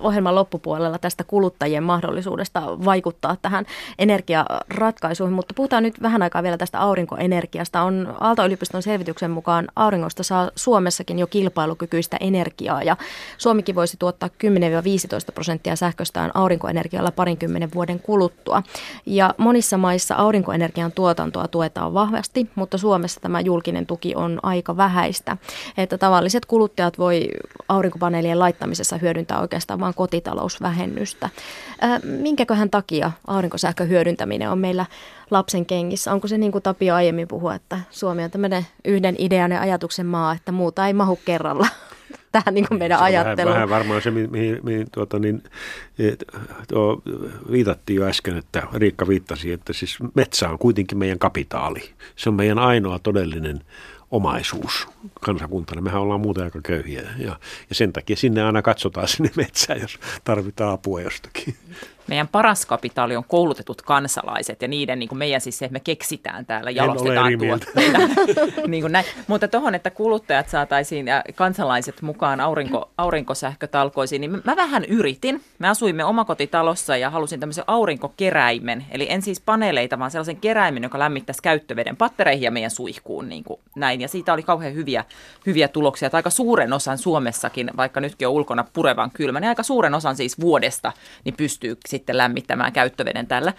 ohjelman loppupuolella tästä kuluttajien mahdollisuudesta vaikuttaa tähän energiaratkaisuihin, mutta puhutaan nyt vähän aikaa vielä tästä aurinkoenergiasta. On Aalto-yliopiston selvityksen mukaan auringosta saa Suomessakin jo kilpailukykyistä energiaa ja Suomikin voisi tuottaa 10-15 prosenttia sähköstään aurinkoenergialla parinkymmenen vuoden kuluttua. Ja monissa maissa aurinkoenergian tuotantoa tuetaan vahvasti, mutta Suomessa tämä julkinen tuki on aika vähäistä. Että tavalliset kuluttajat voi aurinkopaneelien laittamisessa hyödyntää oikeastaan vain kotitalousvähennystä. Minkäköhän takia aurinkosähkön hyödyntäminen on meillä lapsen kengissä? Onko se niin kuin Tapio aiemmin puhui, että Suomi on tämmöinen yhden idean ja ajatuksen maa, että muuta ei mahu kerralla? Tähän niin kuin meidän se ajatteluun. Vähän, vähän varmaan se, mihin, mihin tuota, niin, tuo, viitattiin jo äsken, että Riikka viittasi, että siis metsä on kuitenkin meidän kapitaali. Se on meidän ainoa todellinen omaisuus kansakuntana. Mehän ollaan muuten aika köyhiä ja, ja sen takia sinne aina katsotaan sinne metsään, jos tarvitaan apua jostakin meidän paras kapitaali on koulutetut kansalaiset ja niiden, niin kuin meidän siis se, että me keksitään täällä, jalostetaan tuotteita. niin kuin näin. Mutta tuohon, että kuluttajat saataisiin ja kansalaiset mukaan aurinko, aurinkosähkötalkoisiin, niin mä vähän yritin. Me asuimme omakotitalossa ja halusin tämmöisen aurinkokeräimen, eli en siis paneeleita, vaan sellaisen keräimen, joka lämmittäisi käyttöveden pattereihin ja meidän suihkuun niin kuin näin. Ja siitä oli kauhean hyviä, hyviä tuloksia. Että aika suuren osan Suomessakin, vaikka nytkin on ulkona purevan kylmä, niin aika suuren osan siis vuodesta niin pystyy sitten lämmittämään käyttöveden tällä.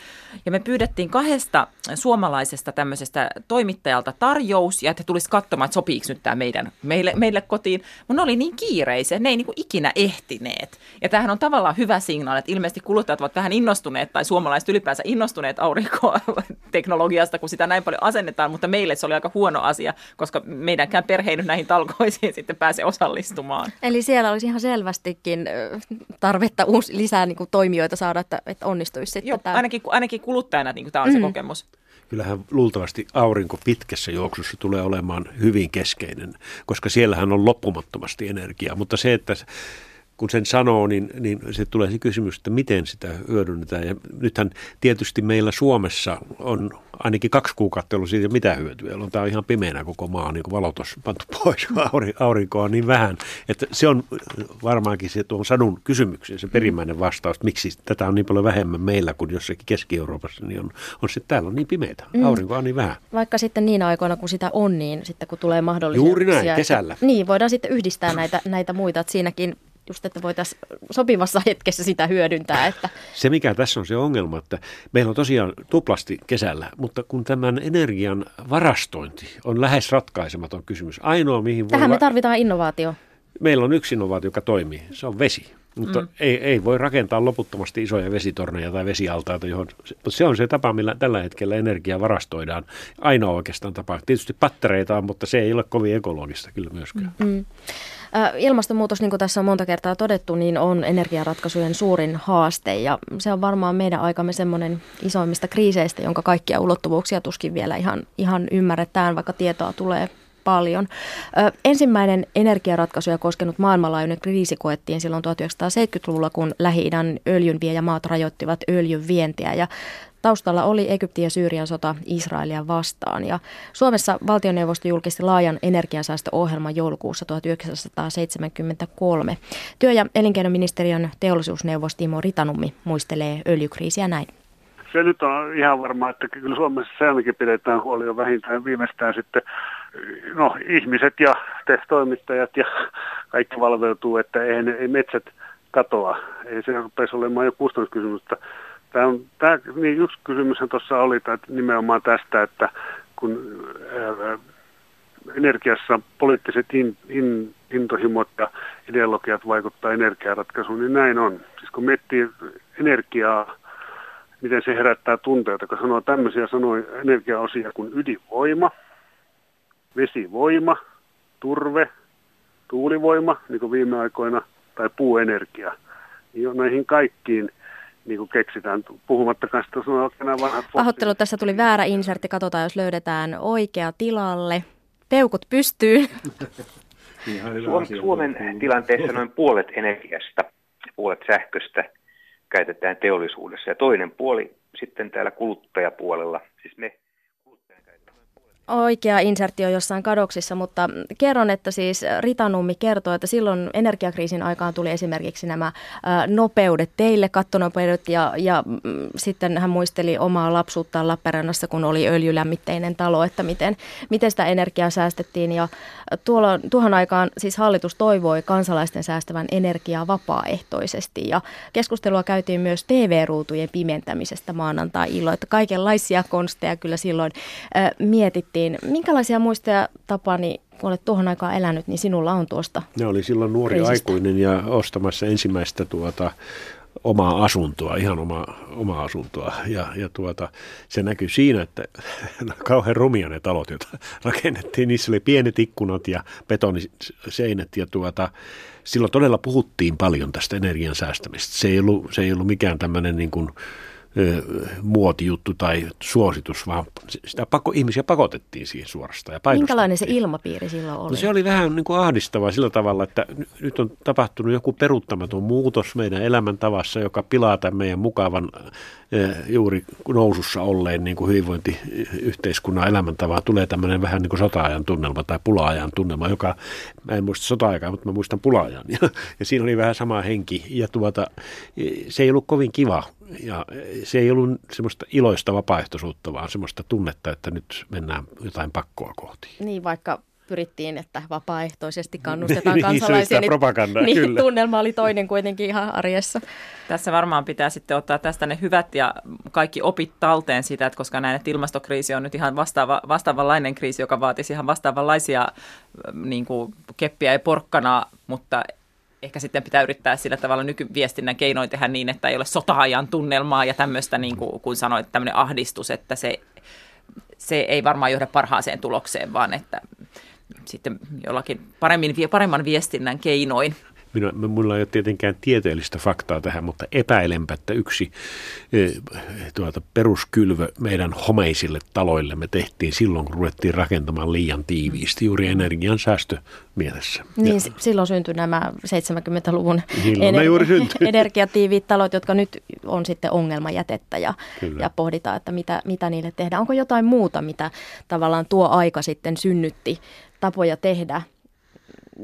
Ja me pyydettiin kahdesta suomalaisesta tämmöisestä toimittajalta tarjous, ja että tulisi katsomaan, että sopiiko nyt tämä meidän, meille, meille kotiin. Mutta ne oli niin kiireisiä, ne ei niin kuin ikinä ehtineet. Ja tämähän on tavallaan hyvä signaali, että ilmeisesti kuluttajat ovat vähän innostuneet, tai suomalaiset ylipäänsä innostuneet aurinkoteknologiasta, kun sitä näin paljon asennetaan, mutta meille se oli aika huono asia, koska meidänkään perhe ei nyt näihin talkoisiin sitten pääse osallistumaan. Eli siellä olisi ihan selvästikin tarvetta uusi, lisää niin kuin toimijoita saada, että, että onnistuisi sitten Joo, tämä. ainakin, ainakin kuluttajana niin kuin tämä on mm. se kokemus. Kyllähän luultavasti aurinko pitkässä juoksussa tulee olemaan hyvin keskeinen, koska siellähän on loppumattomasti energiaa, mutta se, että kun sen sanoo, niin, niin se tulee se kysymys, että miten sitä hyödynnetään. Ja nythän tietysti meillä Suomessa on ainakin kaksi kuukautta ollut siitä mitä hyötyä. On tämä ihan pimeänä koko maa, niin kuin valotus pantu pois, aurinkoa on niin vähän. Että se on varmaankin se tuon sadun kysymyksen, se perimmäinen vastaus, että miksi tätä on niin paljon vähemmän meillä kuin jossakin Keski-Euroopassa, niin on, on se, täällä on niin pimeitä, mm. aurinkoa on niin vähän. Vaikka sitten niin aikoina, kun sitä on, niin sitten kun tulee mahdollisia... Juuri näin, kesällä. Että, niin, voidaan sitten yhdistää näitä, näitä muita, että siinäkin just, että voitaisiin sopivassa hetkessä sitä hyödyntää. Että. Se mikä tässä on se ongelma, että meillä on tosiaan tuplasti kesällä, mutta kun tämän energian varastointi on lähes ratkaisematon kysymys. Ainoa mihin voi... Tähän me tarvitaan innovaatio. Meillä on yksi innovaatio, joka toimii. Se on vesi. Mutta mm. ei, ei voi rakentaa loputtomasti isoja vesitorneja tai vesialtaita, johon, mutta se on se tapa, millä tällä hetkellä energiaa varastoidaan. Ainoa oikeastaan tapa. Tietysti pattereita on, mutta se ei ole kovin ekologista kyllä myöskään. Mm. Ilmastonmuutos, niin kuin tässä on monta kertaa todettu, niin on energiaratkaisujen suurin haaste ja se on varmaan meidän aikamme semmoinen isoimmista kriiseistä, jonka kaikkia ulottuvuuksia tuskin vielä ihan, ihan ymmärretään, vaikka tietoa tulee paljon. Ö, ensimmäinen energiaratkaisuja koskenut maailmanlaajuinen kriisi koettiin silloin 1970-luvulla, kun Lähi-idän öljynviejämaat rajoittivat öljyn vientiä ja Taustalla oli Egyptin ja Syyrian sota Israelia vastaan. Ja Suomessa valtioneuvosto julkisti laajan energiansäästöohjelman joulukuussa 1973. Työ- ja elinkeinoministeriön teollisuusneuvos Timo Ritanummi muistelee öljykriisiä näin. Se nyt on ihan varmaa, että kyllä Suomessa se ainakin pidetään huoli jo vähintään viimeistään sitten no, ihmiset ja toimittajat ja kaikki valveutuu, että ei, ei metsät katoa. Ei se rupeisi olemaan jo kustannuskysymys, Tämä, on, tämä niin yksi kysymys tuossa oli että nimenomaan tästä, että kun energiassa poliittiset in, in, intohimot ja ideologiat vaikuttaa energiaratkaisuun, niin näin on. Siis kun miettii energiaa, miten se herättää tunteita, kun sanoo tämmöisiä sanoja energiaosia kuin ydinvoima, vesivoima, turve, tuulivoima, niin kuin viime aikoina, tai puuenergia. Niin näihin kaikkiin – niin kuin keksitään, puhumattakaan sitä sanoa vanhat Pahoittelu, tässä tuli väärä insertti, katsotaan jos löydetään oikea tilalle. Peukut pystyy. Suomen, Suomen tilanteessa noin puolet energiasta, puolet sähköstä käytetään teollisuudessa. Ja toinen puoli sitten täällä kuluttajapuolella, siis me oikea insertti on jossain kadoksissa, mutta kerron, että siis Ritanummi kertoo, että silloin energiakriisin aikaan tuli esimerkiksi nämä nopeudet teille, kattonopeudet ja, ja mm, sitten hän muisteli omaa lapsuuttaan Lappeenrannassa, kun oli öljylämmitteinen talo, että miten, miten sitä energiaa säästettiin. Ja tuolla, tuohon aikaan siis hallitus toivoi kansalaisten säästävän energiaa vapaaehtoisesti. Ja keskustelua käytiin myös TV-ruutujen pimentämisestä maanantai-illoin, että kaikenlaisia konsteja kyllä silloin äh, mietittiin mietittiin, minkälaisia muistoja Tapani, kun olet tuohon aikaan elänyt, niin sinulla on tuosta Ne oli silloin nuori reisistä. aikuinen ja ostamassa ensimmäistä tuota, omaa asuntoa, ihan oma, omaa asuntoa. Ja, ja tuota, se näkyy siinä, että kauhean rumia ne talot, joita rakennettiin. Niissä oli pienet ikkunat ja betoniseinät ja tuota, silloin todella puhuttiin paljon tästä energian säästämistä. Se ei ollut, se ei ollut mikään tämmöinen niin kuin, muotijuttu tai suositus, vaan sitä pako, ihmisiä pakotettiin siihen suorastaan. Ja Minkälainen se ilmapiiri silloin oli? No se oli vähän niin kuin ahdistavaa sillä tavalla, että nyt on tapahtunut joku peruuttamaton muutos meidän elämäntavassa, joka pilaa tämän meidän mukavan juuri nousussa olleen niin kuin hyvinvointiyhteiskunnan elämäntavaa. Tulee tämmöinen vähän niin kuin sota-ajan tunnelma tai pula-ajan tunnelma, joka, mä en muista sota-aikaa, mutta mä muistan pula-ajan. Ja, ja siinä oli vähän sama henki ja tuota, se ei ollut kovin kiva ja se ei ollut semmoista iloista vapaaehtoisuutta, vaan semmoista tunnetta, että nyt mennään jotain pakkoa kohti. Niin, vaikka pyrittiin, että vapaaehtoisesti kannustetaan Niin, kansalaisia. niin, propagandaa, niin, kyllä. tunnelma oli toinen kuitenkin ihan arjessa. Tässä varmaan pitää sitten ottaa tästä ne hyvät ja kaikki opit talteen sitä, että koska näin, että ilmastokriisi on nyt ihan vastaava, vastaavanlainen kriisi, joka vaatisi ihan vastaavanlaisia niin kuin keppiä ja porkkanaa, mutta ehkä sitten pitää yrittää sillä tavalla nykyviestinnän keinoin tehdä niin, että ei ole sota-ajan tunnelmaa ja tämmöistä, niin kuin kun sanoit, tämmöinen ahdistus, että se, se ei varmaan johda parhaaseen tulokseen, vaan että sitten jollakin paremmin, paremman viestinnän keinoin Minä, minulla ei ole tietenkään tieteellistä faktaa tähän, mutta epäilenpä, että yksi e, tuota, peruskylvö meidän homeisille taloille me tehtiin silloin, kun ruvettiin rakentamaan liian tiiviisti, juuri energian säästö mielessä. Niin, ja, silloin syntyi nämä 70-luvun Silloin ne juuri syntyi. energiatiiviit talot, jotka nyt on sitten ongelmajätettä ja, Kyllä. ja pohditaan, että mitä, mitä niille tehdään. Onko jotain muuta, mitä tavallaan tuo aika sitten synnytti tapoja tehdä,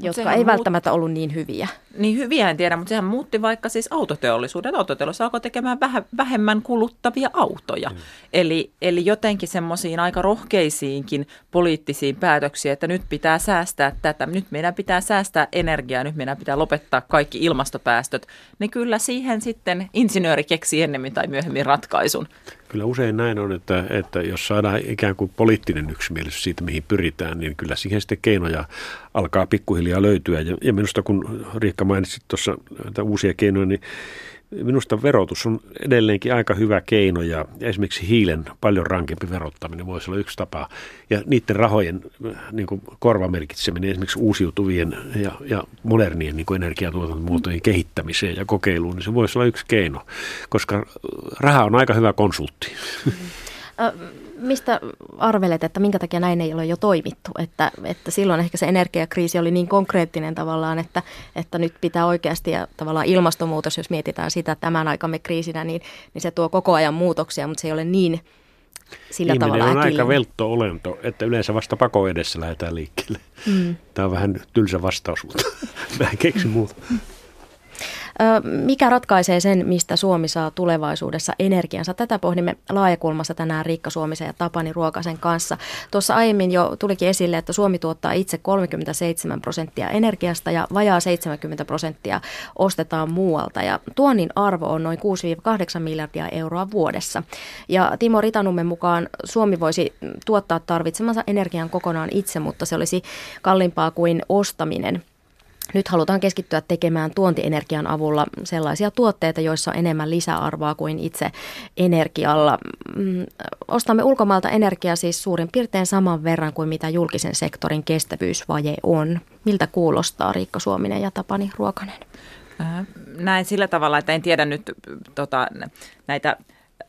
jotka ei muut- välttämättä ollut niin hyviä? Niin hyviä en tiedä, mutta sehän muutti vaikka siis autoteollisuuden. Autoteollisuus alkoi tekemään vähä, vähemmän kuluttavia autoja. Mm. Eli, eli jotenkin semmoisiin aika rohkeisiinkin poliittisiin päätöksiin, että nyt pitää säästää tätä, nyt meidän pitää säästää energiaa, nyt meidän pitää lopettaa kaikki ilmastopäästöt. Niin kyllä siihen sitten insinööri keksi ennemmin tai myöhemmin ratkaisun. Kyllä usein näin on, että, että jos saadaan ikään kuin poliittinen yksimielisyys siitä, mihin pyritään, niin kyllä siihen sitten keinoja alkaa pikkuhiljaa löytyä. Ja, ja minusta kun Riikka mainitsit tuossa näitä uusia keinoja, niin minusta verotus on edelleenkin aika hyvä keino ja esimerkiksi hiilen paljon rankempi verottaminen voisi olla yksi tapa. Ja niiden rahojen äh, niin kuin korvamerkitseminen esimerkiksi uusiutuvien ja, ja modernien niin kuin energiatuotantomuotojen kehittämiseen ja kokeiluun, niin se voisi olla yksi keino, koska raha on aika hyvä konsultti. Mistä arvelet, että minkä takia näin ei ole jo toimittu? Että, että silloin ehkä se energiakriisi oli niin konkreettinen tavallaan, että, että nyt pitää oikeasti ja tavallaan ilmastonmuutos, jos mietitään sitä tämän aikamme kriisinä, niin, niin se tuo koko ajan muutoksia, mutta se ei ole niin sillä Ihminen tavalla on aika äkillinen. veltto-olento, että yleensä vasta pako edessä lähdetään liikkeelle. Mm. Tämä on vähän tylsä vastaus, mutta mä en keksi muuta. Mikä ratkaisee sen, mistä Suomi saa tulevaisuudessa energiansa? Tätä pohdimme laajakulmassa tänään Riikka Suomisen ja Tapani Ruokasen kanssa. Tuossa aiemmin jo tulikin esille, että Suomi tuottaa itse 37 prosenttia energiasta ja vajaa 70 prosenttia ostetaan muualta. Ja tuonnin arvo on noin 6-8 miljardia euroa vuodessa. Ja Timo Ritanummen mukaan Suomi voisi tuottaa tarvitsemansa energian kokonaan itse, mutta se olisi kalliimpaa kuin ostaminen. Nyt halutaan keskittyä tekemään tuontienergian avulla sellaisia tuotteita, joissa on enemmän lisäarvoa kuin itse energialla. Mm, Ostamme ulkomailta energiaa siis suurin piirtein saman verran kuin mitä julkisen sektorin kestävyysvaje on. Miltä kuulostaa Riikka Suominen ja Tapani Ruokanen? Äh, Näin sillä tavalla, että en tiedä nyt tota, näitä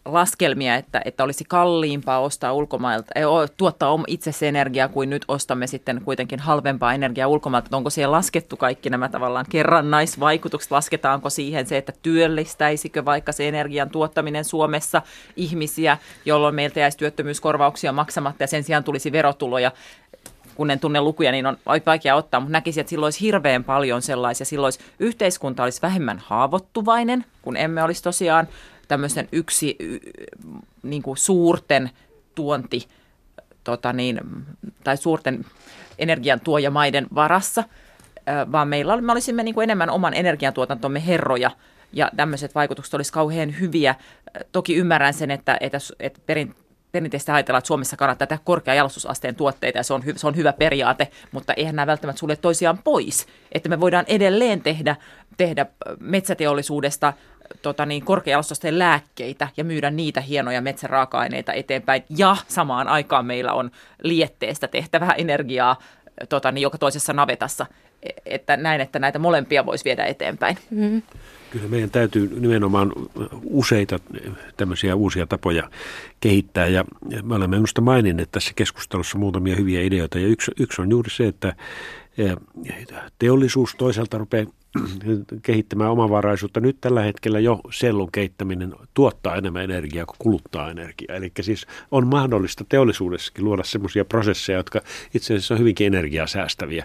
laskelmia, että, että olisi kalliimpaa ostaa ulkomailta, ei, o- tuottaa itse se energiaa kuin nyt ostamme sitten kuitenkin halvempaa energiaa ulkomailta. Että Onko siellä laskettu kaikki nämä tavallaan kerrannaisvaikutukset? Lasketaanko siihen se, että työllistäisikö vaikka se energian tuottaminen Suomessa ihmisiä, jolloin meiltä jäisi työttömyyskorvauksia maksamatta ja sen sijaan tulisi verotuloja kun en tunne lukuja, niin on vaikea ottaa, mutta näkisin, että silloin olisi hirveän paljon sellaisia. Silloin olisi, yhteiskunta olisi vähemmän haavoittuvainen, kun emme olisi tosiaan tämmöisen yksi niin kuin suurten tuonti tota niin, tai suurten energiantuojamaiden varassa, vaan meillä me olisimme niin kuin enemmän oman energiantuotantomme herroja ja tämmöiset vaikutukset olisi kauhean hyviä. Toki ymmärrän sen, että, että, että perin, perinteisesti ajatellaan, että Suomessa kannattaa tehdä korkean jalostusasteen tuotteita ja se on, hy, se on hyvä periaate, mutta eihän nämä välttämättä sulle toisiaan pois. Että me voidaan edelleen tehdä, tehdä metsäteollisuudesta tota niin, korkeajalostusasteen lääkkeitä ja myydä niitä hienoja metsäraaka-aineita eteenpäin. Ja samaan aikaan meillä on lietteestä tehtävää energiaa tota niin, joka toisessa navetassa. E- Että näin, että näitä molempia voisi viedä eteenpäin. Mm. Kyllä meidän täytyy nimenomaan useita tämmöisiä uusia tapoja kehittää ja me olemme minusta maininneet tässä keskustelussa muutamia hyviä ideoita ja yksi, yksi on juuri se, että eh, teollisuus toisaalta rupeaa kehittämään omavaraisuutta. Nyt tällä hetkellä jo sellun keittäminen tuottaa enemmän energiaa kuin kuluttaa energiaa. Eli siis on mahdollista teollisuudessakin luoda sellaisia prosesseja, jotka itse asiassa on hyvinkin energiaa säästäviä.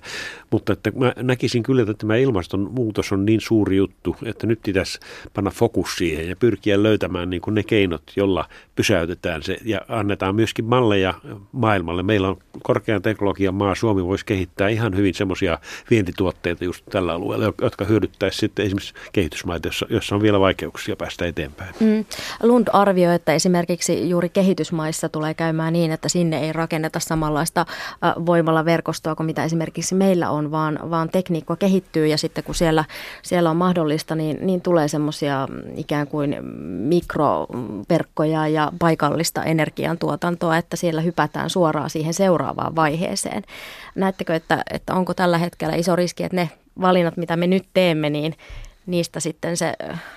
Mutta että mä näkisin kyllä, että tämä ilmastonmuutos on niin suuri juttu, että nyt pitäisi panna fokus siihen ja pyrkiä löytämään niin kuin ne keinot, jolla pysäytetään se ja annetaan myöskin malleja maailmalle. Meillä on korkean teknologian maa, Suomi voisi kehittää ihan hyvin semmoisia vientituotteita just tällä alueella, jotka hyödyttäisi sitten esimerkiksi kehitysmaita, jossa, jossa on vielä vaikeuksia päästä eteenpäin. Mm. Lund arvioi, että esimerkiksi juuri kehitysmaissa tulee käymään niin, että sinne ei rakenneta samanlaista voimalla verkostoa kuin mitä esimerkiksi meillä on, vaan, vaan tekniikka kehittyy ja sitten kun siellä, siellä on mahdollista, niin, niin tulee semmoisia ikään kuin mikroverkkoja ja paikallista energiantuotantoa, että siellä hypätään suoraan siihen seuraavaan vaiheeseen. Näettekö, että, että onko tällä hetkellä iso riski, että ne valinnat, mitä me nyt teemme, niin niistä sitten se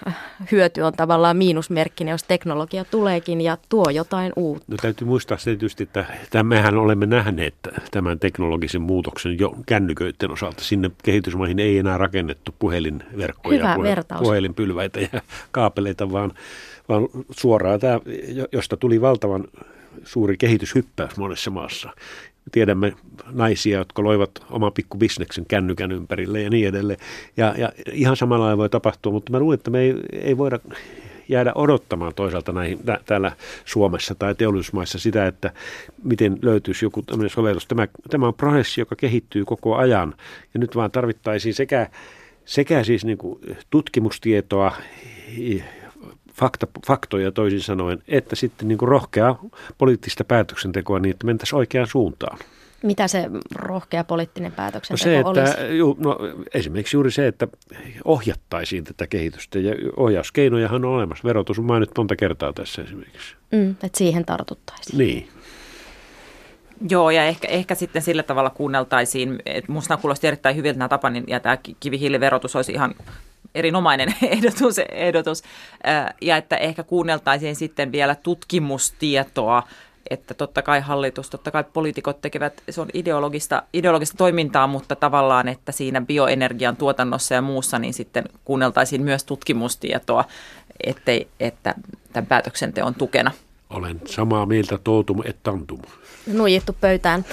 äh, hyöty on tavallaan miinusmerkkinen, jos teknologia tuleekin ja tuo jotain uutta. No täytyy muistaa se tietysti, että mehän olemme nähneet tämän teknologisen muutoksen jo kännyköiden osalta. Sinne kehitysmaihin ei enää rakennettu puhelinverkkoja, Hyvä puhe, puhelinpylväitä ja kaapeleita, vaan, vaan suoraan tämä, josta tuli valtavan suuri kehityshyppäys monessa maassa tiedämme naisia, jotka loivat oman pikku bisneksen kännykän ympärille ja niin edelleen. Ja, ja ihan samalla lailla voi tapahtua, mutta mä luulen, että me ei, ei voida jäädä odottamaan toisaalta näihin, tä, täällä Suomessa tai teollisuusmaissa sitä, että miten löytyisi joku tämmöinen sovellus. Tämä, tämä on prosessi, joka kehittyy koko ajan ja nyt vaan tarvittaisiin sekä, sekä siis niin kuin tutkimustietoa fakta, faktoja toisin sanoen, että sitten niin kuin rohkeaa poliittista päätöksentekoa niin, että mentäisiin oikeaan suuntaan. Mitä se rohkea poliittinen päätöksenteko no se, että, olisi? Ju, no, esimerkiksi juuri se, että ohjattaisiin tätä kehitystä ja ohjauskeinojahan on olemassa. Verotus on mainittu monta kertaa tässä esimerkiksi. Mm, että siihen tartuttaisiin. Niin. Joo, ja ehkä, ehkä sitten sillä tavalla kuunneltaisiin, että minusta kuulosti erittäin hyviltä nämä Tapanin ja tämä kivihiiliverotus olisi ihan erinomainen ehdotus, ehdotus. ja että ehkä kuunneltaisiin sitten vielä tutkimustietoa, että totta kai hallitus, totta kai poliitikot tekevät, se on ideologista, ideologista toimintaa, mutta tavallaan, että siinä bioenergian tuotannossa ja muussa, niin sitten kuunneltaisiin myös tutkimustietoa, ettei, että tämän päätöksenteon tukena. Olen samaa mieltä totum et tantum nuijittu pöytään.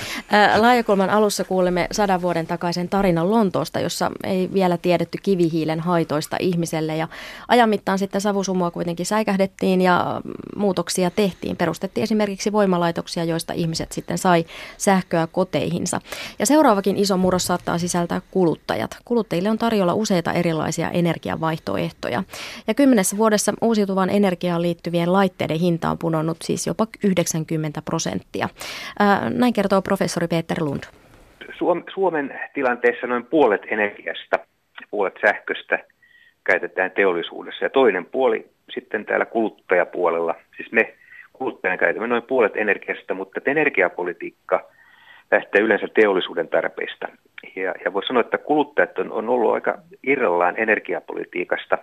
Laajakulman alussa kuulemme sadan vuoden takaisen tarinan Lontoosta, jossa ei vielä tiedetty kivihiilen haitoista ihmiselle. Ja ajan mittaan sitten savusumua kuitenkin säikähdettiin ja muutoksia tehtiin. Perustettiin esimerkiksi voimalaitoksia, joista ihmiset sitten sai sähköä koteihinsa. Ja seuraavakin iso murros saattaa sisältää kuluttajat. Kuluttajille on tarjolla useita erilaisia energiavaihtoehtoja. Ja kymmenessä vuodessa uusiutuvan energiaan liittyvien laitteiden hinta on siis jopa 90 prosenttia. Näin kertoo professori Peter Lund. Suomen tilanteessa noin puolet energiasta, puolet sähköstä käytetään teollisuudessa ja toinen puoli sitten täällä kuluttajapuolella. Siis me kuluttajana käytämme noin puolet energiasta, mutta energiapolitiikka lähtee yleensä teollisuuden tarpeista. Ja, ja voi sanoa, että kuluttajat on, on ollut aika irrallaan energiapolitiikasta.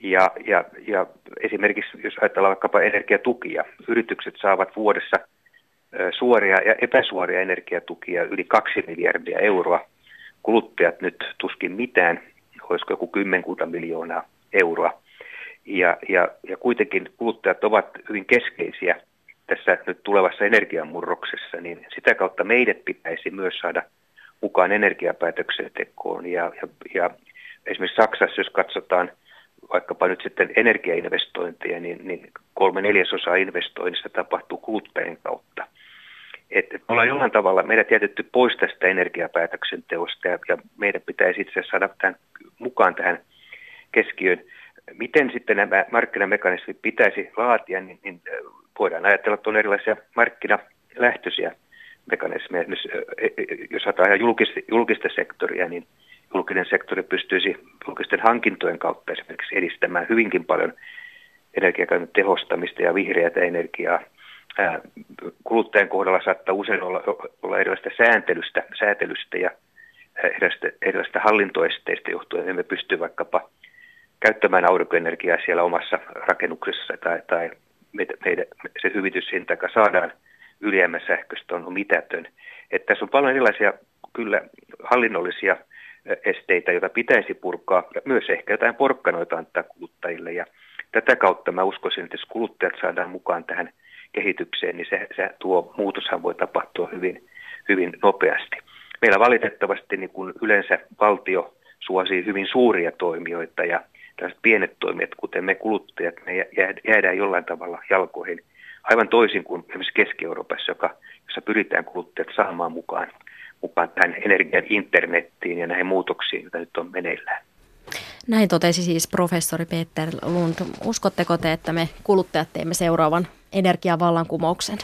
Ja, ja, ja esimerkiksi jos ajatellaan vaikkapa energiatukia, yritykset saavat vuodessa – suoria ja epäsuoria energiatukia yli 2 miljardia euroa. Kuluttajat nyt tuskin mitään, olisiko joku kymmenkunta miljoonaa euroa. Ja, ja, ja kuitenkin kuluttajat ovat hyvin keskeisiä tässä nyt tulevassa energiamurroksessa, niin sitä kautta meidät pitäisi myös saada mukaan energiapäätöksentekoon. Ja, ja, ja esimerkiksi Saksassa, jos katsotaan vaikkapa nyt sitten energiainvestointeja, niin, niin kolme neljäsosaa investoinnista tapahtuu kuluttajien kautta että ollaan jollain tavalla meidät jätetty pois tästä energiapäätöksenteosta ja, ja meidän pitäisi itse asiassa saada tämän mukaan tähän keskiöön. Miten sitten nämä markkinamekanismit pitäisi laatia, niin, niin voidaan ajatella, että on erilaisia markkinalähtöisiä mekanismeja. Jos ajatellaan julkista, julkista sektoria, niin julkinen sektori pystyisi julkisten hankintojen kautta esimerkiksi edistämään hyvinkin paljon energiakäytön tehostamista ja vihreätä energiaa – kuluttajan kohdalla saattaa usein olla, olla erilaista sääntelystä, säätelystä ja erilaista, erilaista hallintoesteistä johtuen. Emme pysty vaikkapa käyttämään aurinkoenergiaa siellä omassa rakennuksessa tai, tai meidän, meidän, se hyvityshinta, joka saadaan ylijäämän sähköstä on mitätön. Että tässä on paljon erilaisia kyllä hallinnollisia esteitä, joita pitäisi purkaa, ja myös ehkä jotain porkkanoita antaa kuluttajille. Ja tätä kautta mä uskoisin, että jos kuluttajat saadaan mukaan tähän kehitykseen, niin se, se tuo muutoshan voi tapahtua hyvin, hyvin nopeasti. Meillä valitettavasti niin kuin yleensä valtio suosii hyvin suuria toimijoita ja tällaiset pienet toimijat, kuten me kuluttajat, me jäädään jollain tavalla jalkoihin. Aivan toisin kuin esimerkiksi Keski-Euroopassa, joka, jossa pyritään kuluttajat saamaan mukaan, mukaan tähän energian internettiin ja näihin muutoksiin, joita nyt on meneillään. Näin totesi siis professori Peter Lund. Uskotteko te, että me kuluttajat teemme seuraavan energiavallankumouksen?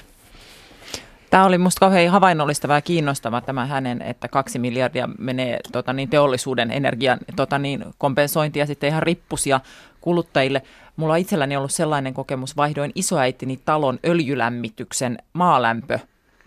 Tämä oli minusta kauhean havainnollistava ja kiinnostava tämä hänen, että kaksi miljardia menee tota niin, teollisuuden energian tota niin, kompensointi ja sitten ihan rippusia kuluttajille. Mulla itselläni ollut sellainen kokemus, vaihdoin isoäitini talon öljylämmityksen maalämpö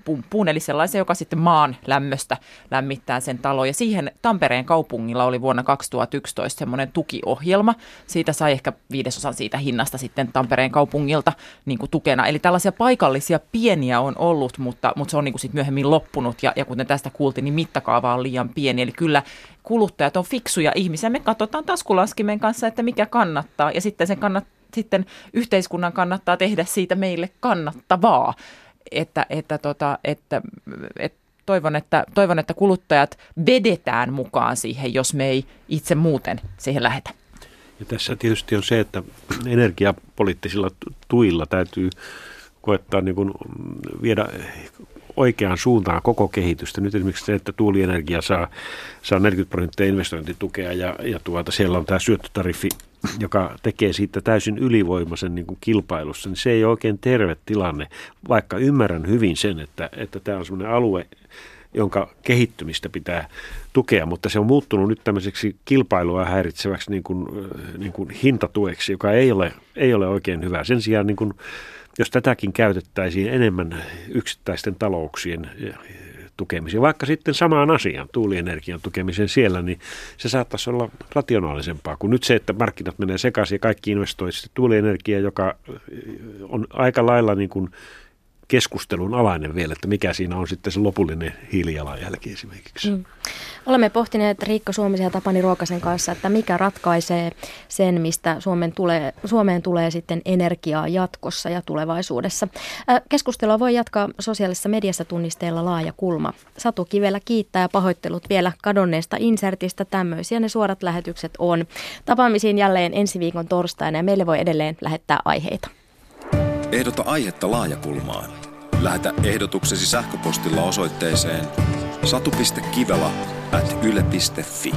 pumppuun, eli sellaisen, joka sitten maan lämmöstä lämmittää sen talo. Ja siihen Tampereen kaupungilla oli vuonna 2011 semmoinen tukiohjelma. Siitä sai ehkä viidesosan siitä hinnasta sitten Tampereen kaupungilta niin kuin tukena. Eli tällaisia paikallisia pieniä on ollut, mutta, mutta se on niin kuin sitten myöhemmin loppunut. Ja, ja kuten tästä kuultiin, niin mittakaava on liian pieni. Eli kyllä kuluttajat on fiksuja ihmisiä. Me katsotaan taskulaskimen kanssa, että mikä kannattaa. Ja sitten sen kannat, sitten yhteiskunnan kannattaa tehdä siitä meille kannattavaa että, että, tota, että, että toivon, että, toivon, että kuluttajat vedetään mukaan siihen, jos me ei itse muuten siihen lähetä. Ja tässä tietysti on se, että energiapoliittisilla tuilla täytyy koettaa niin kuin viedä oikeaan suuntaan koko kehitystä. Nyt esimerkiksi se, että tuulienergia saa, saa 40 prosenttia investointitukea ja, ja tuota, siellä on tämä syöttötariffi, joka tekee siitä täysin ylivoimaisen niin kuin kilpailussa, niin se ei ole oikein terve tilanne, vaikka ymmärrän hyvin sen, että, että tämä on sellainen alue, jonka kehittymistä pitää tukea, mutta se on muuttunut nyt tämmöiseksi kilpailua häiritseväksi niin kuin, niin kuin hintatueksi, joka ei ole, ei ole oikein hyvä. Sen sijaan niin kuin jos tätäkin käytettäisiin enemmän yksittäisten talouksien tukemiseen, vaikka sitten samaan asiaan, tuulienergian tukemiseen siellä, niin se saattaisi olla rationaalisempaa kuin nyt se, että markkinat menee sekaisin ja kaikki investoisivat tuulienergia, joka on aika lailla niin kuin keskustelun alainen vielä, että mikä siinä on sitten se lopullinen hiilijalanjälki esimerkiksi. Mm. Olemme pohtineet Riikka Suomisen ja Tapani Ruokasen kanssa, että mikä ratkaisee sen, mistä Suomen tulee, Suomeen tulee sitten energiaa jatkossa ja tulevaisuudessa. Keskustelua voi jatkaa sosiaalisessa mediassa tunnisteella laaja kulma. Satu Kivelä kiittää ja pahoittelut vielä kadonneesta insertistä. Tämmöisiä ne suorat lähetykset on. Tapaamisiin jälleen ensi viikon torstaina ja meille voi edelleen lähettää aiheita. Ehdota aihetta laajakulmaan. Lähetä ehdotuksesi sähköpostilla osoitteeseen satu.kivela at yle.fi.